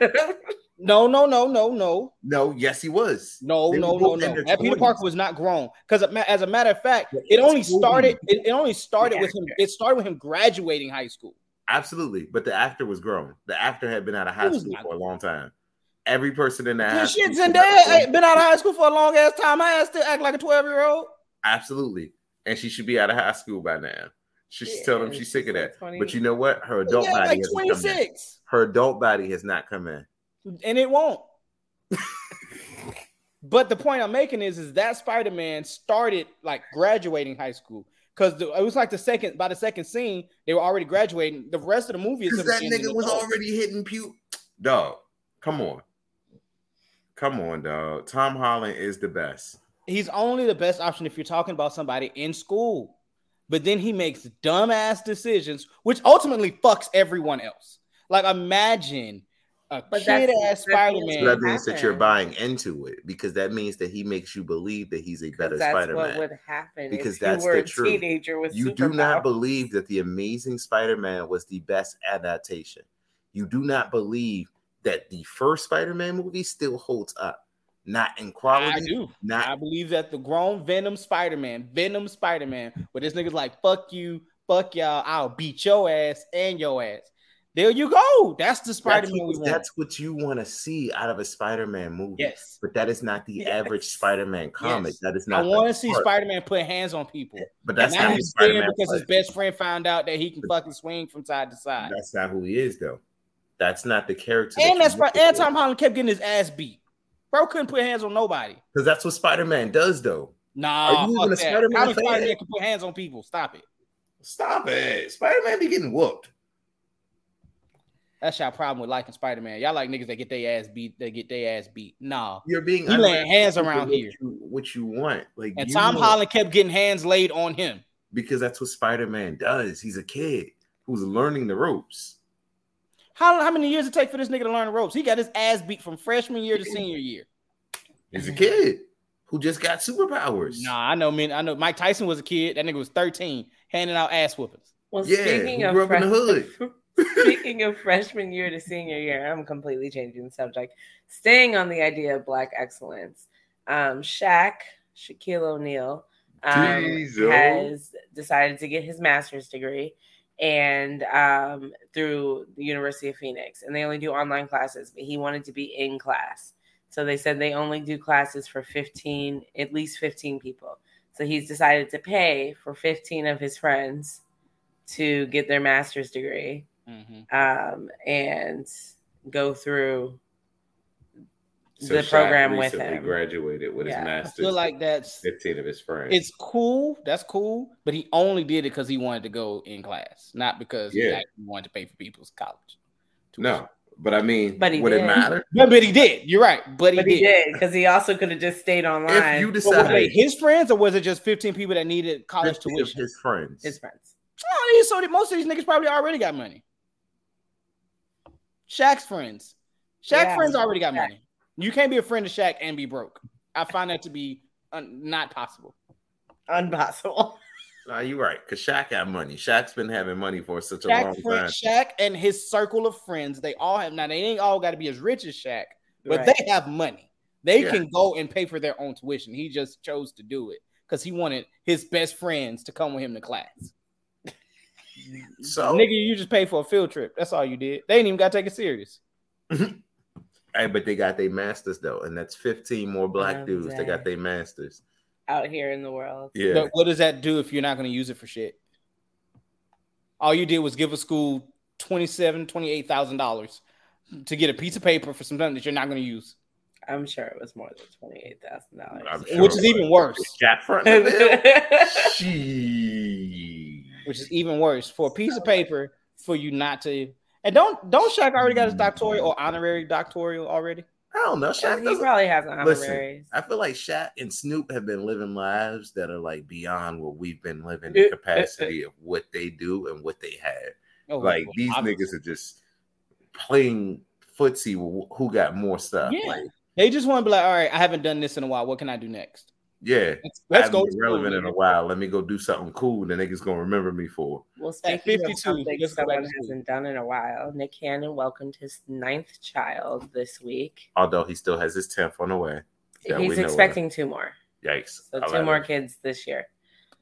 no, no, no, no, no, No, yes, he was. no, They no, no, no. That Peter Parker was not grown because, as a matter of fact, it only started. It, it only started Yeah. with him. It started with him graduating high school. Absolutely, but the actor was grown. The actor had been out of high school for a long time. Every person in that shit, Zendaya been out of high school for a long ass time. I still act like a twelve year old. Absolutely, and she should be out of high school by now. She should Yeah, tell them she's she's sick of that. 20. But you know what? Her adult Yeah, body like come in. Her adult body has not come in. and it won't. but the point I'm making is, is that Spider Man started like graduating high school because it was like the second by the second scene they were already graduating. The rest of the movie is that nigga was adult. already hitting puke. Dog, Come on. Come on, dog. Tom Holland is the best. He's only the best option if you're talking about somebody in school. But then he makes dumbass decisions, which ultimately fucks everyone else. Like imagine a But kid ass that Spider means Man. that means that you're buying into it because that means that he makes you believe that he's a better Spider Man. That's Spider what Man. would happen Because if that's you were the a truth. teenager with You do not believe that the Amazing Spider Man was the best adaptation. You do not believe that the first Spider Man movie still holds up. Not in quality. I quality, do. not I believe that the grown Venom Spider Man, Venom Spider Man, where this nigga's like, fuck you, fuck y'all, I'll beat your ass and your ass. There you go. That's the Spider Man we want. that's what you want to see out of a Spider Man movie. yes. But that is not the Yes. average Spider Man comic. Yes. That is not. I want to see. Spider Man put hands on people. But that's and not not who he's Spider scared Man because his best friend found out that he can fucking swing from side to side. That's not who he is, though. That's not the character. And that's you Spi- and. Tom Holland kept getting his ass beat. Bro couldn't put hands on nobody. Because that's what Spider Man does, though. Nah, Are you even a that. Spider-Man fan? Spider-Man can put hands on people? Stop it. Stop it. Spider Man be getting whooped. That's y'all problem with liking Spider-Man. Y'all like niggas that get their ass beat, that get their ass beat. Nah. You're being He laying hands around with here. You, what you want, like, And Tom want- Holland kept getting hands laid on him. because that's what Spider Man does. He's a kid who's learning the ropes. How, how many years it take for this nigga to learn the ropes? He got his ass beat from freshman year to senior year. He's a kid who just got superpowers. Nah, I know, man. I know Mike Tyson was a kid. That nigga was 13, handing out ass whoopings. Well, Yeah, speaking he of grew up in the fresh- speaking of freshman year to senior year, I'm completely changing the subject. Staying on the idea of black excellence, um, Shaq Shaquille O'Neal um, has decided to get his master's degree and um, through the University of Phoenix, and they only do online classes. But he wanted to be in class, so they said they only do classes for 15, at least 15 people. So he's decided to pay for 15 of his friends to get their master's degree Mhm. um, and go through So the Shaq program with recently him. graduated with Yeah. I his I master's. feel like that's 15 of his friends. it's cool. That's cool. But he only did it because he wanted to go in class, not because he Yeah. actually wanted to pay for people's college. no, but I mean, But he would it did. matter? But, but he did. You're right. But he But he did. did because he also could have just stayed online. If you But were they his friends or was it just 15 people that needed college tuition? his friends, his friends. Oh, these- so most of these niggas probably already got money. Shaq's friends. Shaq Yeah. friends already got money. You can't be a friend of Shaq and be broke. I find that to be un- not possible. Impossible. Nah, you're right. Because Shaq got money. Shaq's been having money for such a long friend, time. Shaq and his circle of friends, they all have now. They ain't all got to be as rich as Shaq, but Right. they have money. They Yeah. can go and pay for their own tuition. He just chose to do it because he wanted his best friends to come with him to class. So, Nigga, you just paid for a field trip. That's all you did. They ain't even got to take it serious. hey, but they got their masters though, and that's 15 more black Oh, dudes that got their masters. out here in the world. Yeah, But what does that do if you're not going to use it for shit? All you did was give a school twenty-seven, twenty-eight thousand dollars to get a piece of paper for something that you're not going to use, I'm sure it was more than twenty eight thousand I'm dollars. sure which is even worse. Shaq front the. She. Which is even worse for a piece of paper for you not to. And don't don't Shaq already got his mm. doctoral or honorary doctoral already? I don't know. Shaq he probably has an honorary. Listen. I feel like Shaq and Snoop have been living lives that are like beyond what we've been living in capacity of what they do and what they have. Oh, Like well, these obviously. niggas are just playing footsie with who got more stuff. Yeah. Like, They just want to be like, all right, I haven't done this in a while. What can I do next? Yeah. Let's, let's go. to relevant school, in a while. Let me go do something cool. The niggas gonna remember me for. Well, At speaking 52, of something let's go back someone hasn't done in a while, Nick Cannon welcomed his ninth child this week. Although he still has his tenth on the way. that He's know of. expecting two more, Yikes! so I two more it. kids this year.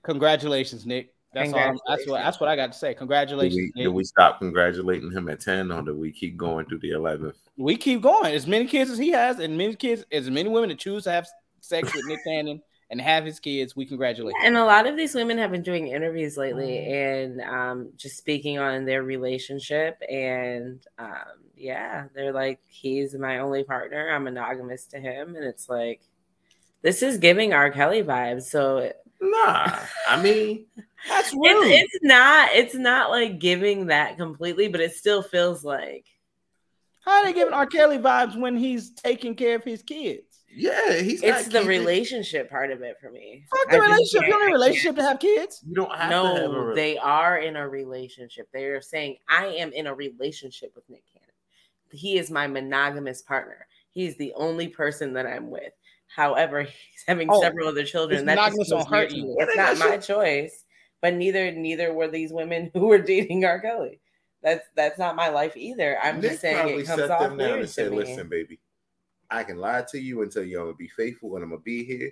Congratulations, Nick. That's all. That's what. That's what I got to say. Did Congratulations, we, Nick. did we stop congratulating him at ten, or do we keep going through the eleventh? we keep going. As many kids as he has, and many kids, as many women that choose to have sex with Nick Cannon and have his kids, we congratulate. them. And a lot of these women have been doing interviews lately Mm-hmm. and um, just speaking on their relationship. And um, yeah, they're like, he's my only partner. I'm monogamous to him. And it's like, this is giving R. Kelly vibes. So Nah, I mean, That's rude. it's, it's not, it's not like giving that completely, but it still feels like. How are they giving R. Kelly vibes when he's taking care of his kids? Yeah, he's. It's not the keeping- relationship part of it for me. Fuck the just relationship. You don't need a I relationship to have kids. You don't have to have a. No, re- they are in a relationship. They are saying, I am in a relationship with Nick Cannon. He is my monogamous partner. He's the only person that I'm with. However, he's having Oh, several other children. it's That just monogamous feels don't weird hurt you. It's they not got my choice. But neither neither were these women who were dating R. Kelly. That's that's not my life either. I'm Nick just saying it comes sat off them down weird and said, to me. "Listen, baby, I can lie to you and tell you I'm gonna be faithful and I'm gonna be here,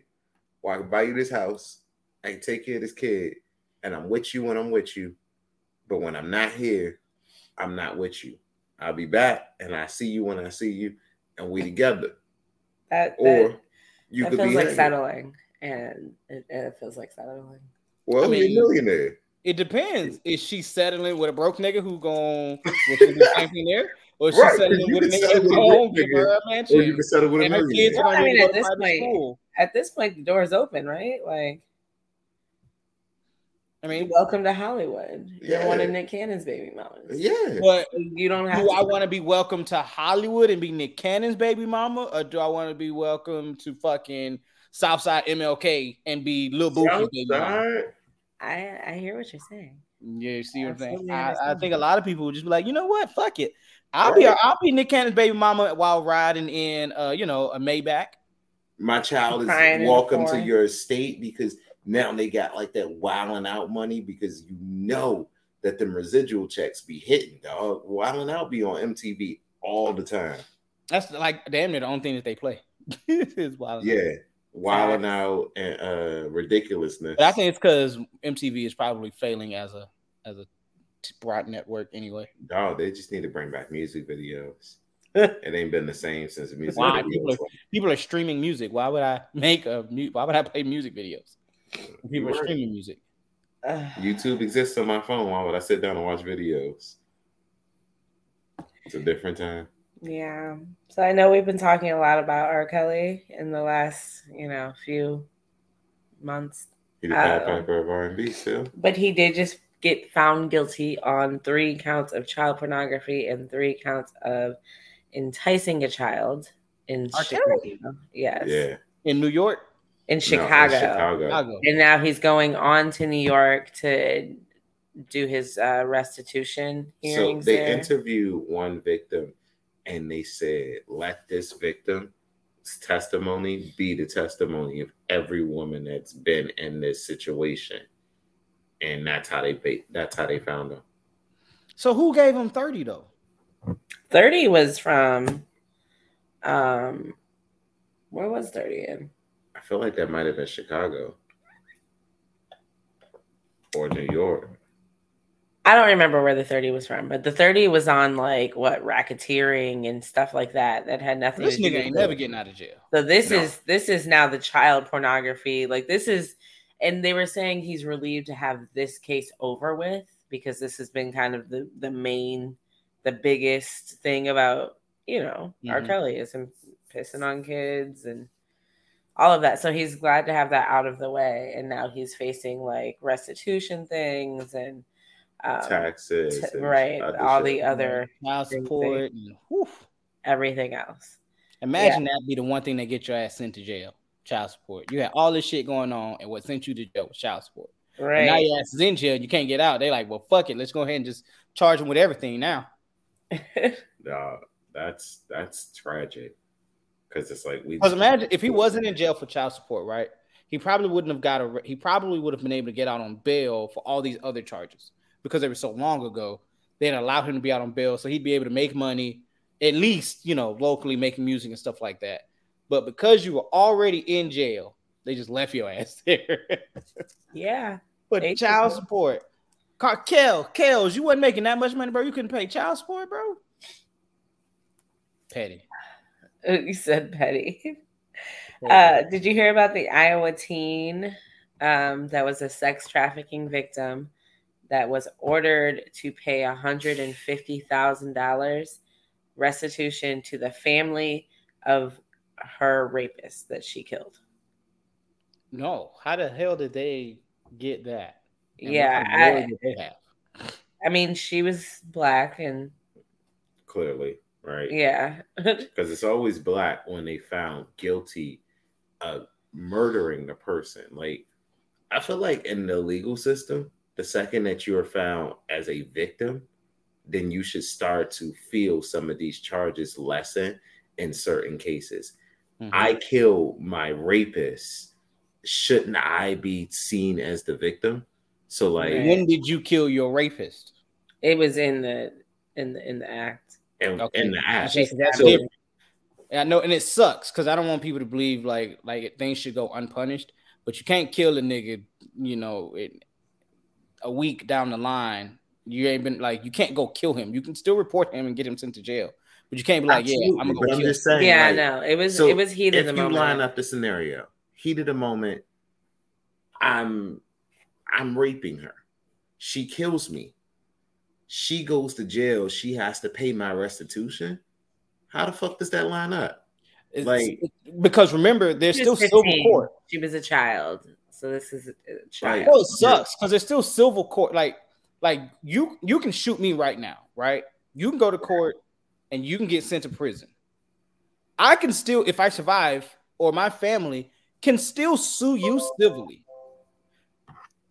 or I can buy you this house, I can take care of this kid, and I'm with you when I'm with you. But when I'm not here, I'm not with you. I'll be back and I see you when I see you, and we together. That, that, Or you that could feels be like hanging. settling, and it, it feels like settling. Well, I mean- you're a millionaire. It depends. Is she settling with a broke nigga who gon' will she do the same thing there, or she Right, 'cause settling you with a can nigga settle that's with a give nigga, her a Or you can settle with a and her kids Well, I mean, at this point- school? At this point, the door is open, right? Like, I mean, welcome to Hollywood. You're one of Nick Cannon's baby mamas. Yeah. but You don't have do to. I want to be welcome to Hollywood and be Nick Cannon's baby mama, or do I want to be welcome to fucking Southside MLK and be Lil Boofy's baby mama? I I hear what you're saying. Yeah, you see what I'm saying? I, I think a lot of people would just be like, you know what? Fuck it. I'll be I'll be Nick Cannon's baby mama while riding in uh, you know, a Maybach. my child is the welcome to your estate because now they got like that wilding out money because you know that them residual checks be hitting, dog. Wilding out be on MTV all the time. That's like damn near the only thing that they play. is Wild 'N Out. Yeah. Wilding out and uh ridiculousness. But I think it's because MTV is probably failing as a as a broad network anyway. dog, they just need to bring back music videos. it ain't been the same since the music Why? videos. People People are streaming music. Why would I make a mu- why would I play music videos? People are You're streaming music. YouTube exists on my phone. Why would I sit down and watch videos? It's a different time. yeah. So I know we've been talking a lot about R. Kelly in the last, you know, few months, He the Pied Uh, Piper of R&B still. but he did just get found guilty on three counts of child pornography and three counts of enticing a child in R. Chicago. Yes, Yeah. In New York, in No, Chicago. Chicago. Chicago. And now he's going on to New York to do his uh, restitution So they there. interviewed one victim and they said, let this victim's testimony be the testimony of every woman that's been in this situation. And that's how they ba- that's how they found him. So who gave him 30 though? 30 was from um where was 30 in? I feel like that might have been Chicago or New York. I don't remember where the 30 was from, but the 30 was on like what racketeering and stuff like that that had nothing This to do nigga with ain't it. never getting out of jail. So this No. is this is now the child pornography. Like this is and they were saying he's relieved to have this case over with because this has been kind of the the main the biggest thing about, you know, R. Mhm. Kelly is him pissing on kids and all of that. So he's glad to have that out of the way and now he's facing like restitution things and um, Taxes. t- and right, all shit. the other Child support. And, everything else. Imagine that be the one thing that get your ass sent to jail. Child support. You had all this shit going on, and what sent you to jail was child support. And now Right. your ass is in jail. You can't get out. They like, well, fuck it. Let's go ahead and just charge him with everything now. Nah, that's that's tragic. Because it's like we Because imagine if he wasn't in jail for child support, right? He probably wouldn't have got a. He probably would have been able to get out on bail for all these other charges because they were so long ago. They'd allow him to be out on bail, so he'd be able to make money, at least you know, locally making music and stuff like that. But because you were already in jail, they just left your ass there. yeah. but child support, Car- Kel, Kels, you wasn't making that much money, bro. You couldn't pay child support, bro. Petty. You said petty. Uh, did you hear about the Iowa teen um, that was a sex trafficking victim that was ordered to pay $150,000 restitution to the family of her rapist that she killed? no, how the hell did they get that? And yeah, kind of lawyer I, did they have? I mean, she was black and clearly. right? Yeah. Because it's always black when they found guilty of murdering the person. Like, I feel like in the legal system, the second that you are found as a victim, then you should start to feel some of these charges lessen in certain cases. Mm-hmm. I killed my rapist. Shouldn't I be seen as the victim? So like when did you kill your rapist? It was in the in the in the act. And okay. in the act. So, I know, and it sucks because I don't want people to believe like like things should go unpunished. But you can't kill a nigga, you know, it, a week down the line. You ain't been like you can't go kill him. You can still report him and get him sent to jail. But you can't be like, Absolutely. yeah, I'm gonna go. I'm just saying, yeah, like, no, it was so it was heated. If the you moment. line up the scenario, heated a moment, I'm I'm raping her. She kills me. She goes to jail. She has to pay my restitution. How the fuck does that line up? It's, like because remember, there's still 15. civil court. She was a child, so this is a child. Well, it sucks because there's still civil court. Like, like you you can shoot me right now, right? You can go to court and you can get sent to prison. I can still, if I survive, or my family can still sue you civilly.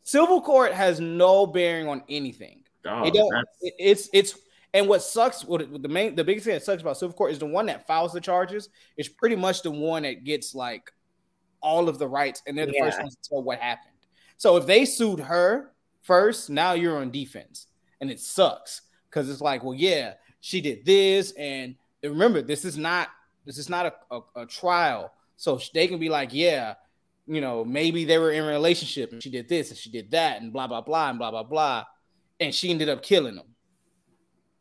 Civil court has no bearing on anything. Oh, it it, it's it's and what sucks, what the main the biggest thing that sucks about civil court is the one that files the charges is pretty much the one that gets like all of the rights, and they're the yeah. first ones to tell what happened. So if they sued her first, now you're on defense, and it sucks because it's like, well, yeah, she did this, and remember, this is not this is not a, a, a trial, so they can be like, yeah, you know, maybe they were in a relationship and she did this and she did that and blah blah blah and blah blah blah, and she ended up killing him.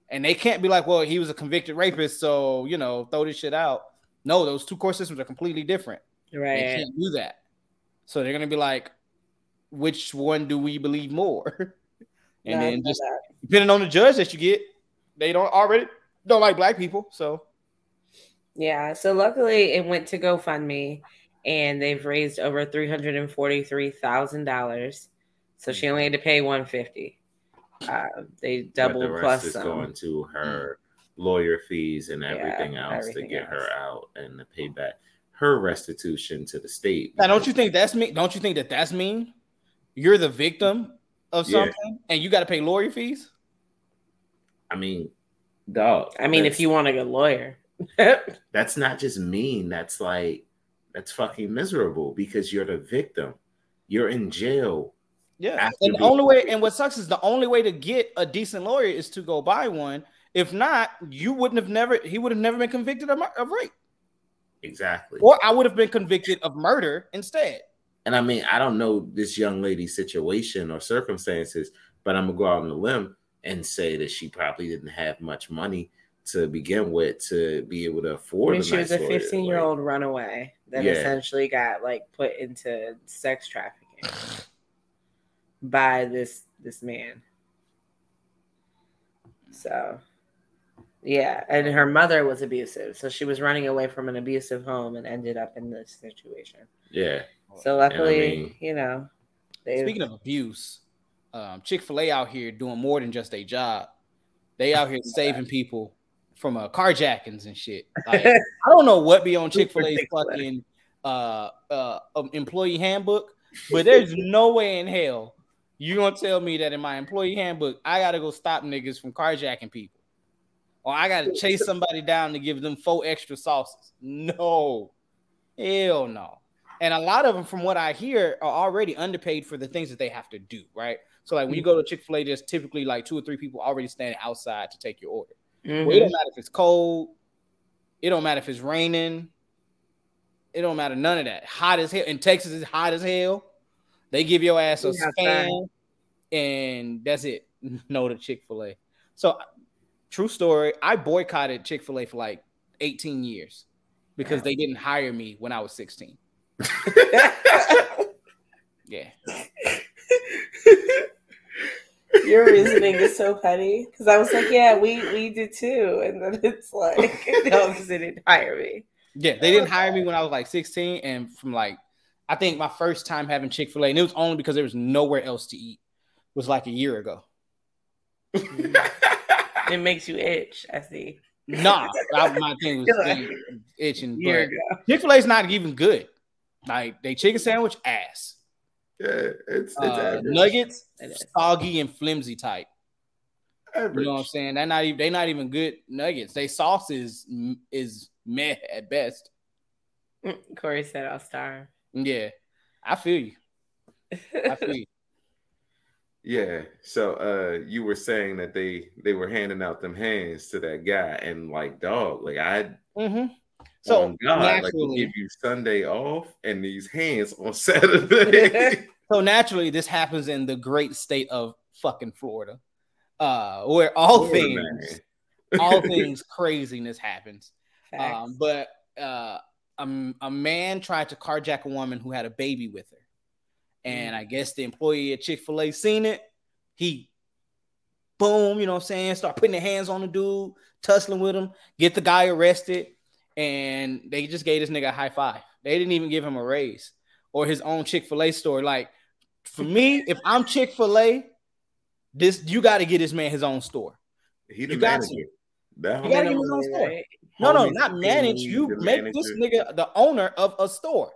And they can't be like, well, he was a convicted rapist, so you know, throw this shit out. No, those two court systems are completely different. Right. They can't do that. So they're gonna be like, which one do we believe more? and then just depending on the judge that you get, they don't already don't like black people. So yeah. So luckily it went to GoFundMe and they've raised over three hundred and forty-three thousand dollars. So she only had to pay one fifty. Uh, they doubled the plus is some. going to her lawyer fees and everything yeah, else everything to get else. her out and to pay back her restitution to the state. Now, don't you think that's me? Don't you think that that's mean? You're the victim of something, yeah. and you got to pay lawyer fees. I mean, dog. I mean, if you want a good lawyer, that's not just mean. That's like that's fucking miserable because you're the victim. You're in jail. Yeah, and the only way, and what sucks is the only way to get a decent lawyer is to go buy one. If not, you wouldn't have never. He would have never been convicted of, of rape. Exactly. Or I would have been convicted of murder instead. And I mean, I don't know this young lady's situation or circumstances, but I'm gonna go out on a limb and say that she probably didn't have much money to begin with to be able to afford. I mean, she was a 15 year old runaway that yeah. essentially got like put into sex trafficking by this this man. So, yeah, and her mother was abusive, so she was running away from an abusive home and ended up in this situation. Yeah. So luckily, I mean, you know. Speaking of abuse, um, Chick Fil A out here doing more than just a job. They out here saving people from uh, carjackings and shit. Like, I don't know what be on Chick Fil A's fucking uh, uh, um, employee handbook, but there's no way in hell you gonna tell me that in my employee handbook I gotta go stop niggas from carjacking people, or I gotta chase somebody down to give them four extra sauces. No, hell no. And a lot of them, from what I hear, are already underpaid for the things that they have to do. Right. So like when you go to Chick Fil A, there's typically like two or three people already standing outside to take your order. Mm-hmm. Well, it don't matter if it's cold. It don't matter if it's raining. It don't matter none of that. Hot as hell in Texas is hot as hell. They give your ass a fan, and that's it. No to Chick Fil A. So, true story. I boycotted Chick Fil A for like 18 years because they didn't hire me when I was 16. yeah. Your reasoning is so petty because I was like, yeah, we we did too, and then it's like, no, because they didn't hire me. Yeah, they didn't hire me when I was like 16, and from like, I think my first time having Chick Fil A, and it was only because there was nowhere else to eat, was like a year ago. it makes you itch. I see. Nah, I, my thing was itching. Chick Fil A's not even good. Like they chicken sandwich ass. Yeah, it's, it's Uh, nuggets soggy and flimsy type. Average. You know what I'm saying? They're not even they not even good nuggets. They sauce is is meh at best. Mm, Corey said I'll starve. Yeah, I feel you. I feel you. Yeah. So uh you were saying that they they were handing out them hands to that guy and like dog, like I hmm So on God, like naturally, give you Sunday off and these hands on Saturday. so naturally, this happens in the great state of fucking Florida, uh, where all Florida, things, all things craziness happens. Um, but uh, um, a man tried to carjack a woman who had a baby with her, and I guess the employee at Chick Fil A seen it. He, boom, you know what I'm saying, start putting their hands on the dude, tussling with him, get the guy arrested, and they just gave this nigga a high five. They didn't even give him a raise or his own Chick Fil A store. Like for me, if I'm Chick Fil A, this you got to get this man his own store. he You got manager. That You gotta homie- give him his own store. right? No, no, not manage. You the make this nigga the owner of a store.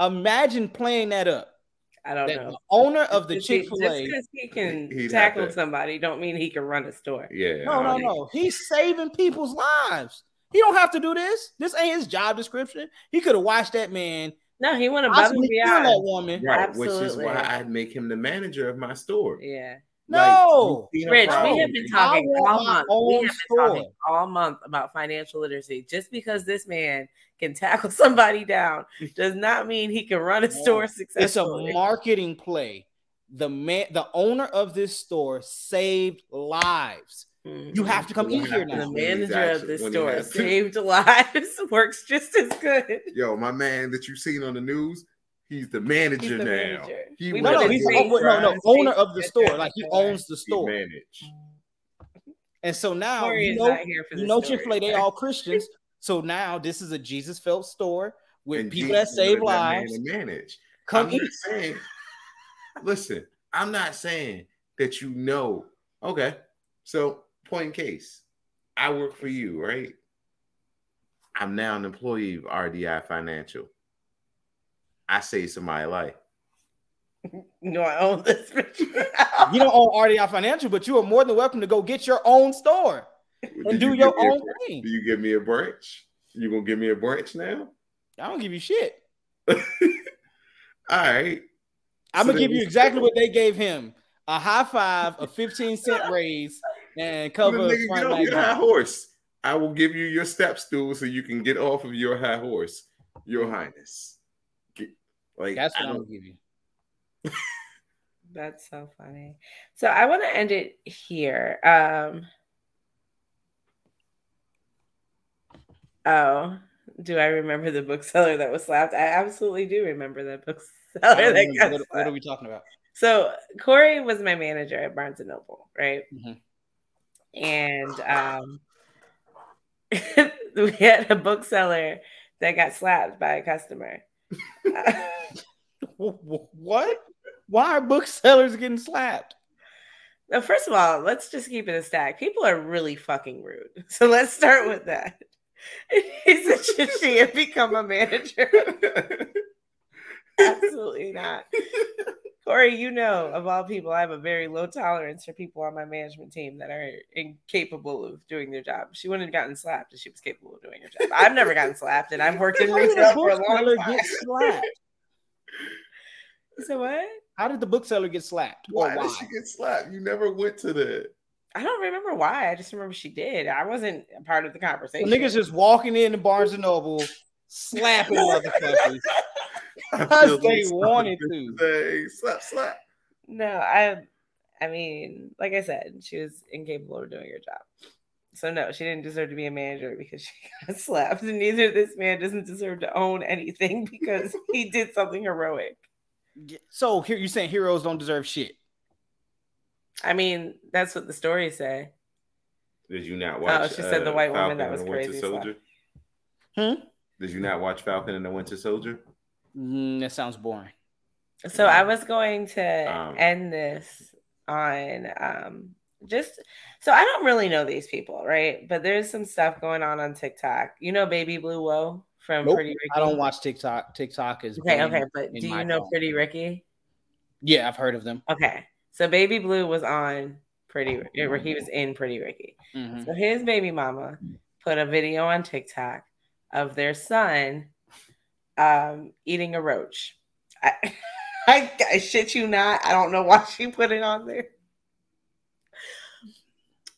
Imagine playing that up. I don't That know. the owner of the Chick Fil A. Just A. because he can He'd tackle somebody, don't mean he can run a store. Yeah. No, no, no. He's saving people's lives. He don't have to do this. This ain't his job description. He could have watched that man No, he went above and possibly kill that beyond. woman. Right, which is why I'd make him the manager of my store. Yeah, No. Like, you seen a Rich, we have been talking all month. We have been store. talking all month about financial literacy. Just because this man can tackle somebody down does not mean he can run a store successfully. It's a marketing play. The man, the owner of this store saved lives. Mhm. You have to come eat here now. The manager of actually- this store saved lives works just as good. Yo, my man that you've seen on the news, he's the manager He's the now. manager. He We No, no, he's the, no, no, owner of the store. Like he owns the He store. manage. And so now Corey you know, not you know story, Chick Fil A, they all Christians. So now this is a Jesus felt store with And people Jesus that save lives. to manage. Come I'm eat. saying, listen, I'm not saying that you know. Okay, so point in case, I work for you, right? I'm now an employee of RDI Financial. I saved somebody's life. No, I own this. You don't own RDI Financial, but you are more than welcome to go get your own store and do you your give me a own thing. Do you give me a branch? You gonna give me a branch now? I don't give you shit. All right. I'm So gonna give you exactly what they gave him: a high five, a 15 cent raise, and cover then, nigga, front get off your high horse. I will give you your step stool so you can get off of your high horse, Your Highness. Get- like That's what I'm don't- gonna give you. That's so funny. So I want to end it here. Um Oh, do I remember the bookseller that was slapped? I absolutely do remember that bookseller that got What, what are we talking about? So Corey was my manager at Barnes and Noble, right? Mhm. And um, we had a bookseller that got slapped by a customer. Wh- wh- What? Why are booksellers getting slapped? now, first of all, let's just keep it a stack. People are really fucking rude. So let's start with that. He said, should she have become a manager? Absolutely not. Corey, you know, of all people, I have a very low tolerance for people on my management team that are incapable of doing their job. She wouldn't have gotten slapped if she was capable of doing her job. I've never gotten slapped, and I've worked in retail for a long time. get slapped? So what? How did the bookseller get slapped? Why why? did she get slapped? You never went to that. I don't remember why. I just remember she did. I wasn't a part of the The conversation. niggas just walking in the Barnes and Noble, slapping motherfuckers. I Because they wanted to. Say, slap, slap. No, I I mean, like I said, she was incapable of doing her job. So no, she didn't deserve to be a manager because she got slapped. And neither this man doesn't deserve to own anything because he did something heroic. So here you saying heroes don't deserve shit? I mean, that's what the stories say. Did you not watch? Oh, she said the white woman that was crazy, Soldier. Hmm? Did you not watch Falcon and the Winter Soldier? Mm, that sounds boring. So I was going to Um, end this on um just so I don't really know these people, right? But there's some stuff going on on TikTok. You know, Baby Blue Woe from Nope, Pretty Ricky. I don't watch TikTok. TikTok is Okay, okay, but do you know phone. Pretty Ricky? Yeah, I've heard of them. Okay, so Baby Blue was on Pretty. Or he was in Pretty Ricky. Mhm. So his baby mama put a video on TikTok of their son um, eating a roach. I, I, I shit you not. I don't know why she put it on there.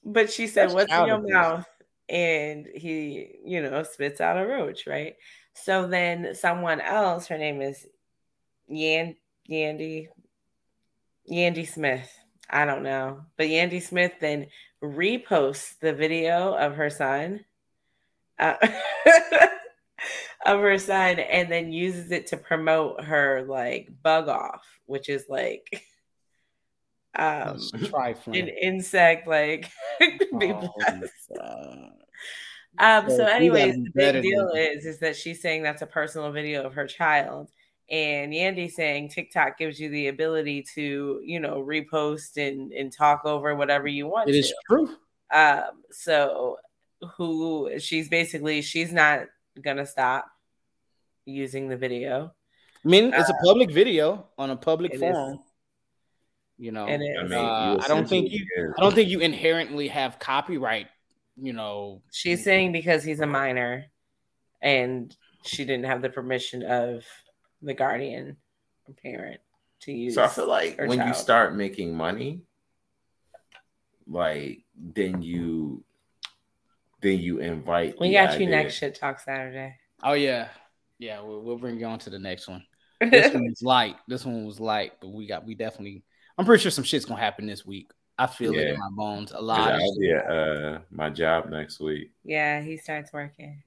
But she said, That's What's in your mouth? And he, you know, spits out a roach, right? So then someone else, her name is Yan Yandy, Yandy Smith. I don't know. But Yandy Smith then reposts the video of her son. Uh, of her son and then uses it to promote her like bug off, which is like um an insect like be Oh, blessed. Um, So so, anyways, the big deal is is that she's saying that's a personal video of her child, and Yandy saying TikTok gives you the ability to, you know, repost and and talk over whatever you want. It is to. true. Um, so who she's basically she's not gonna stop using the video, I mean, it's a public video on a public it is. forum. You know, and I mean, Uh, you I don't think essentially- yeah. I don't think you inherently have copyright. You know, she's saying because he's a minor, and she didn't have the permission of the guardian or parent to use. So I feel like her when you start making money, like then you then you invite. we the got you idea- next shit talk Saturday. oh yeah, yeah. We'll, we'll bring you on to the next one. This one was light. This one was light, but we got we definitely. I'm pretty sure some shit's gonna happen this week. I feel it in my bones. A lot. Of I'll be at uh, my job next week. Yeah, he starts working.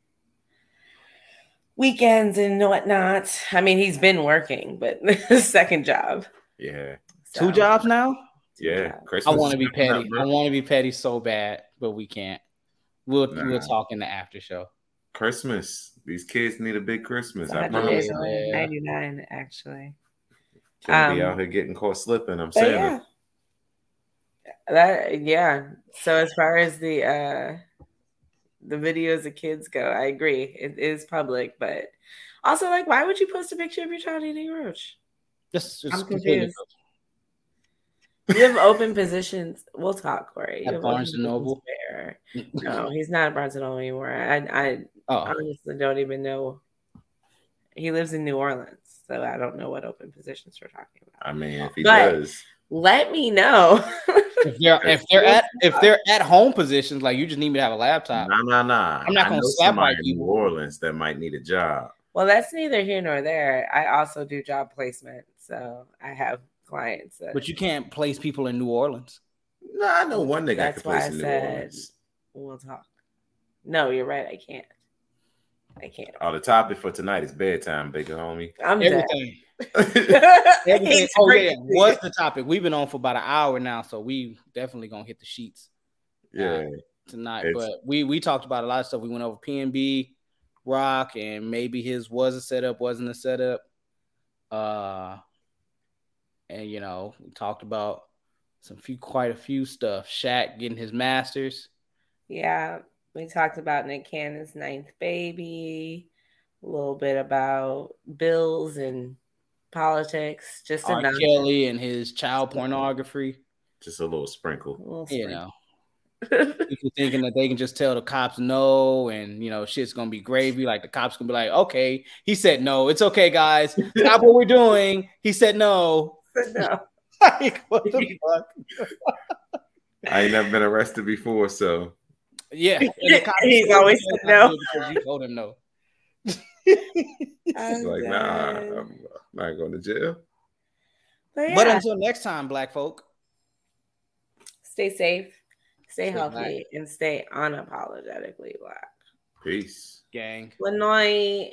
Weekends and whatnot. I mean, he's been working, but second job. Yeah, Two jobs now. yeah. jobs. Christmas I want to be petty. up. I want to be petty so bad, but we can't. We'll Nah. we'll talk in the after show. Christmas. These kids need a big Christmas. It's I Saturday. promise. Yeah. 199 actually. Can't be Um, out here getting caught slipping. I'm saying yeah. That yeah. So as far as the uh the videos of kids go, I agree. It is public, but also like why would you post a picture of your child eating a roach? Just, just I'm completely- confused. You have open positions. We'll talk, Corey. You At have Barnes and Noble? positions there. No, he's not at Barnes and Noble anymore. I I Oh, honestly don't even know. He lives in New Orleans, so I don't know what open positions we're talking about. I mean, if he But- does, Let me know. if they're if they're at if they're at home positions, like you just need me to have a laptop. nah, nah, nah. I'm not I gonna know slap somebody like you. New Orleans that might need a job. well, that's neither here nor there. I also do job placement, so I have clients. That, But you can't place people in New Orleans. No, I know one nigga That's I could place why I in New said- Orleans. we'll talk. No, you're right. I can't. I can't. Oh, the topic for tonight is bedtime, big homie. I'm. Everything. Everything. Oh break yeah. What's the topic? We've been on for about an hour now, so we definitely gonna hit the sheets yeah, tonight. It's- but we we talked about a lot of stuff. We went over PNB, Rock, and maybe his was a setup, wasn't a setup. Uh, and you know we talked about some few quite a few stuff. Shaq getting his masters. Yeah, we talked about Nick Cannon's ninth baby, a little bit about bills and politics, just R. enough. Kelly and his child pornography. just a little sprinkle. A little You know, people thinking that they can just tell the cops no, and you know, shit's gonna be gravy. Like the cops gonna be like, okay, he said no, it's okay, guys, stop what we're doing. He said no. No. like, what the fuck? I ain't never been arrested before, so Yeah, and He's said always no said no. because you told him no. I'm like, nah. I'm not going to jail. But, But until next time, black folk. stay safe, stay Stay healthy, black. and stay unapologetically black. Peace. gang. Good night.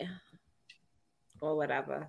Or whatever.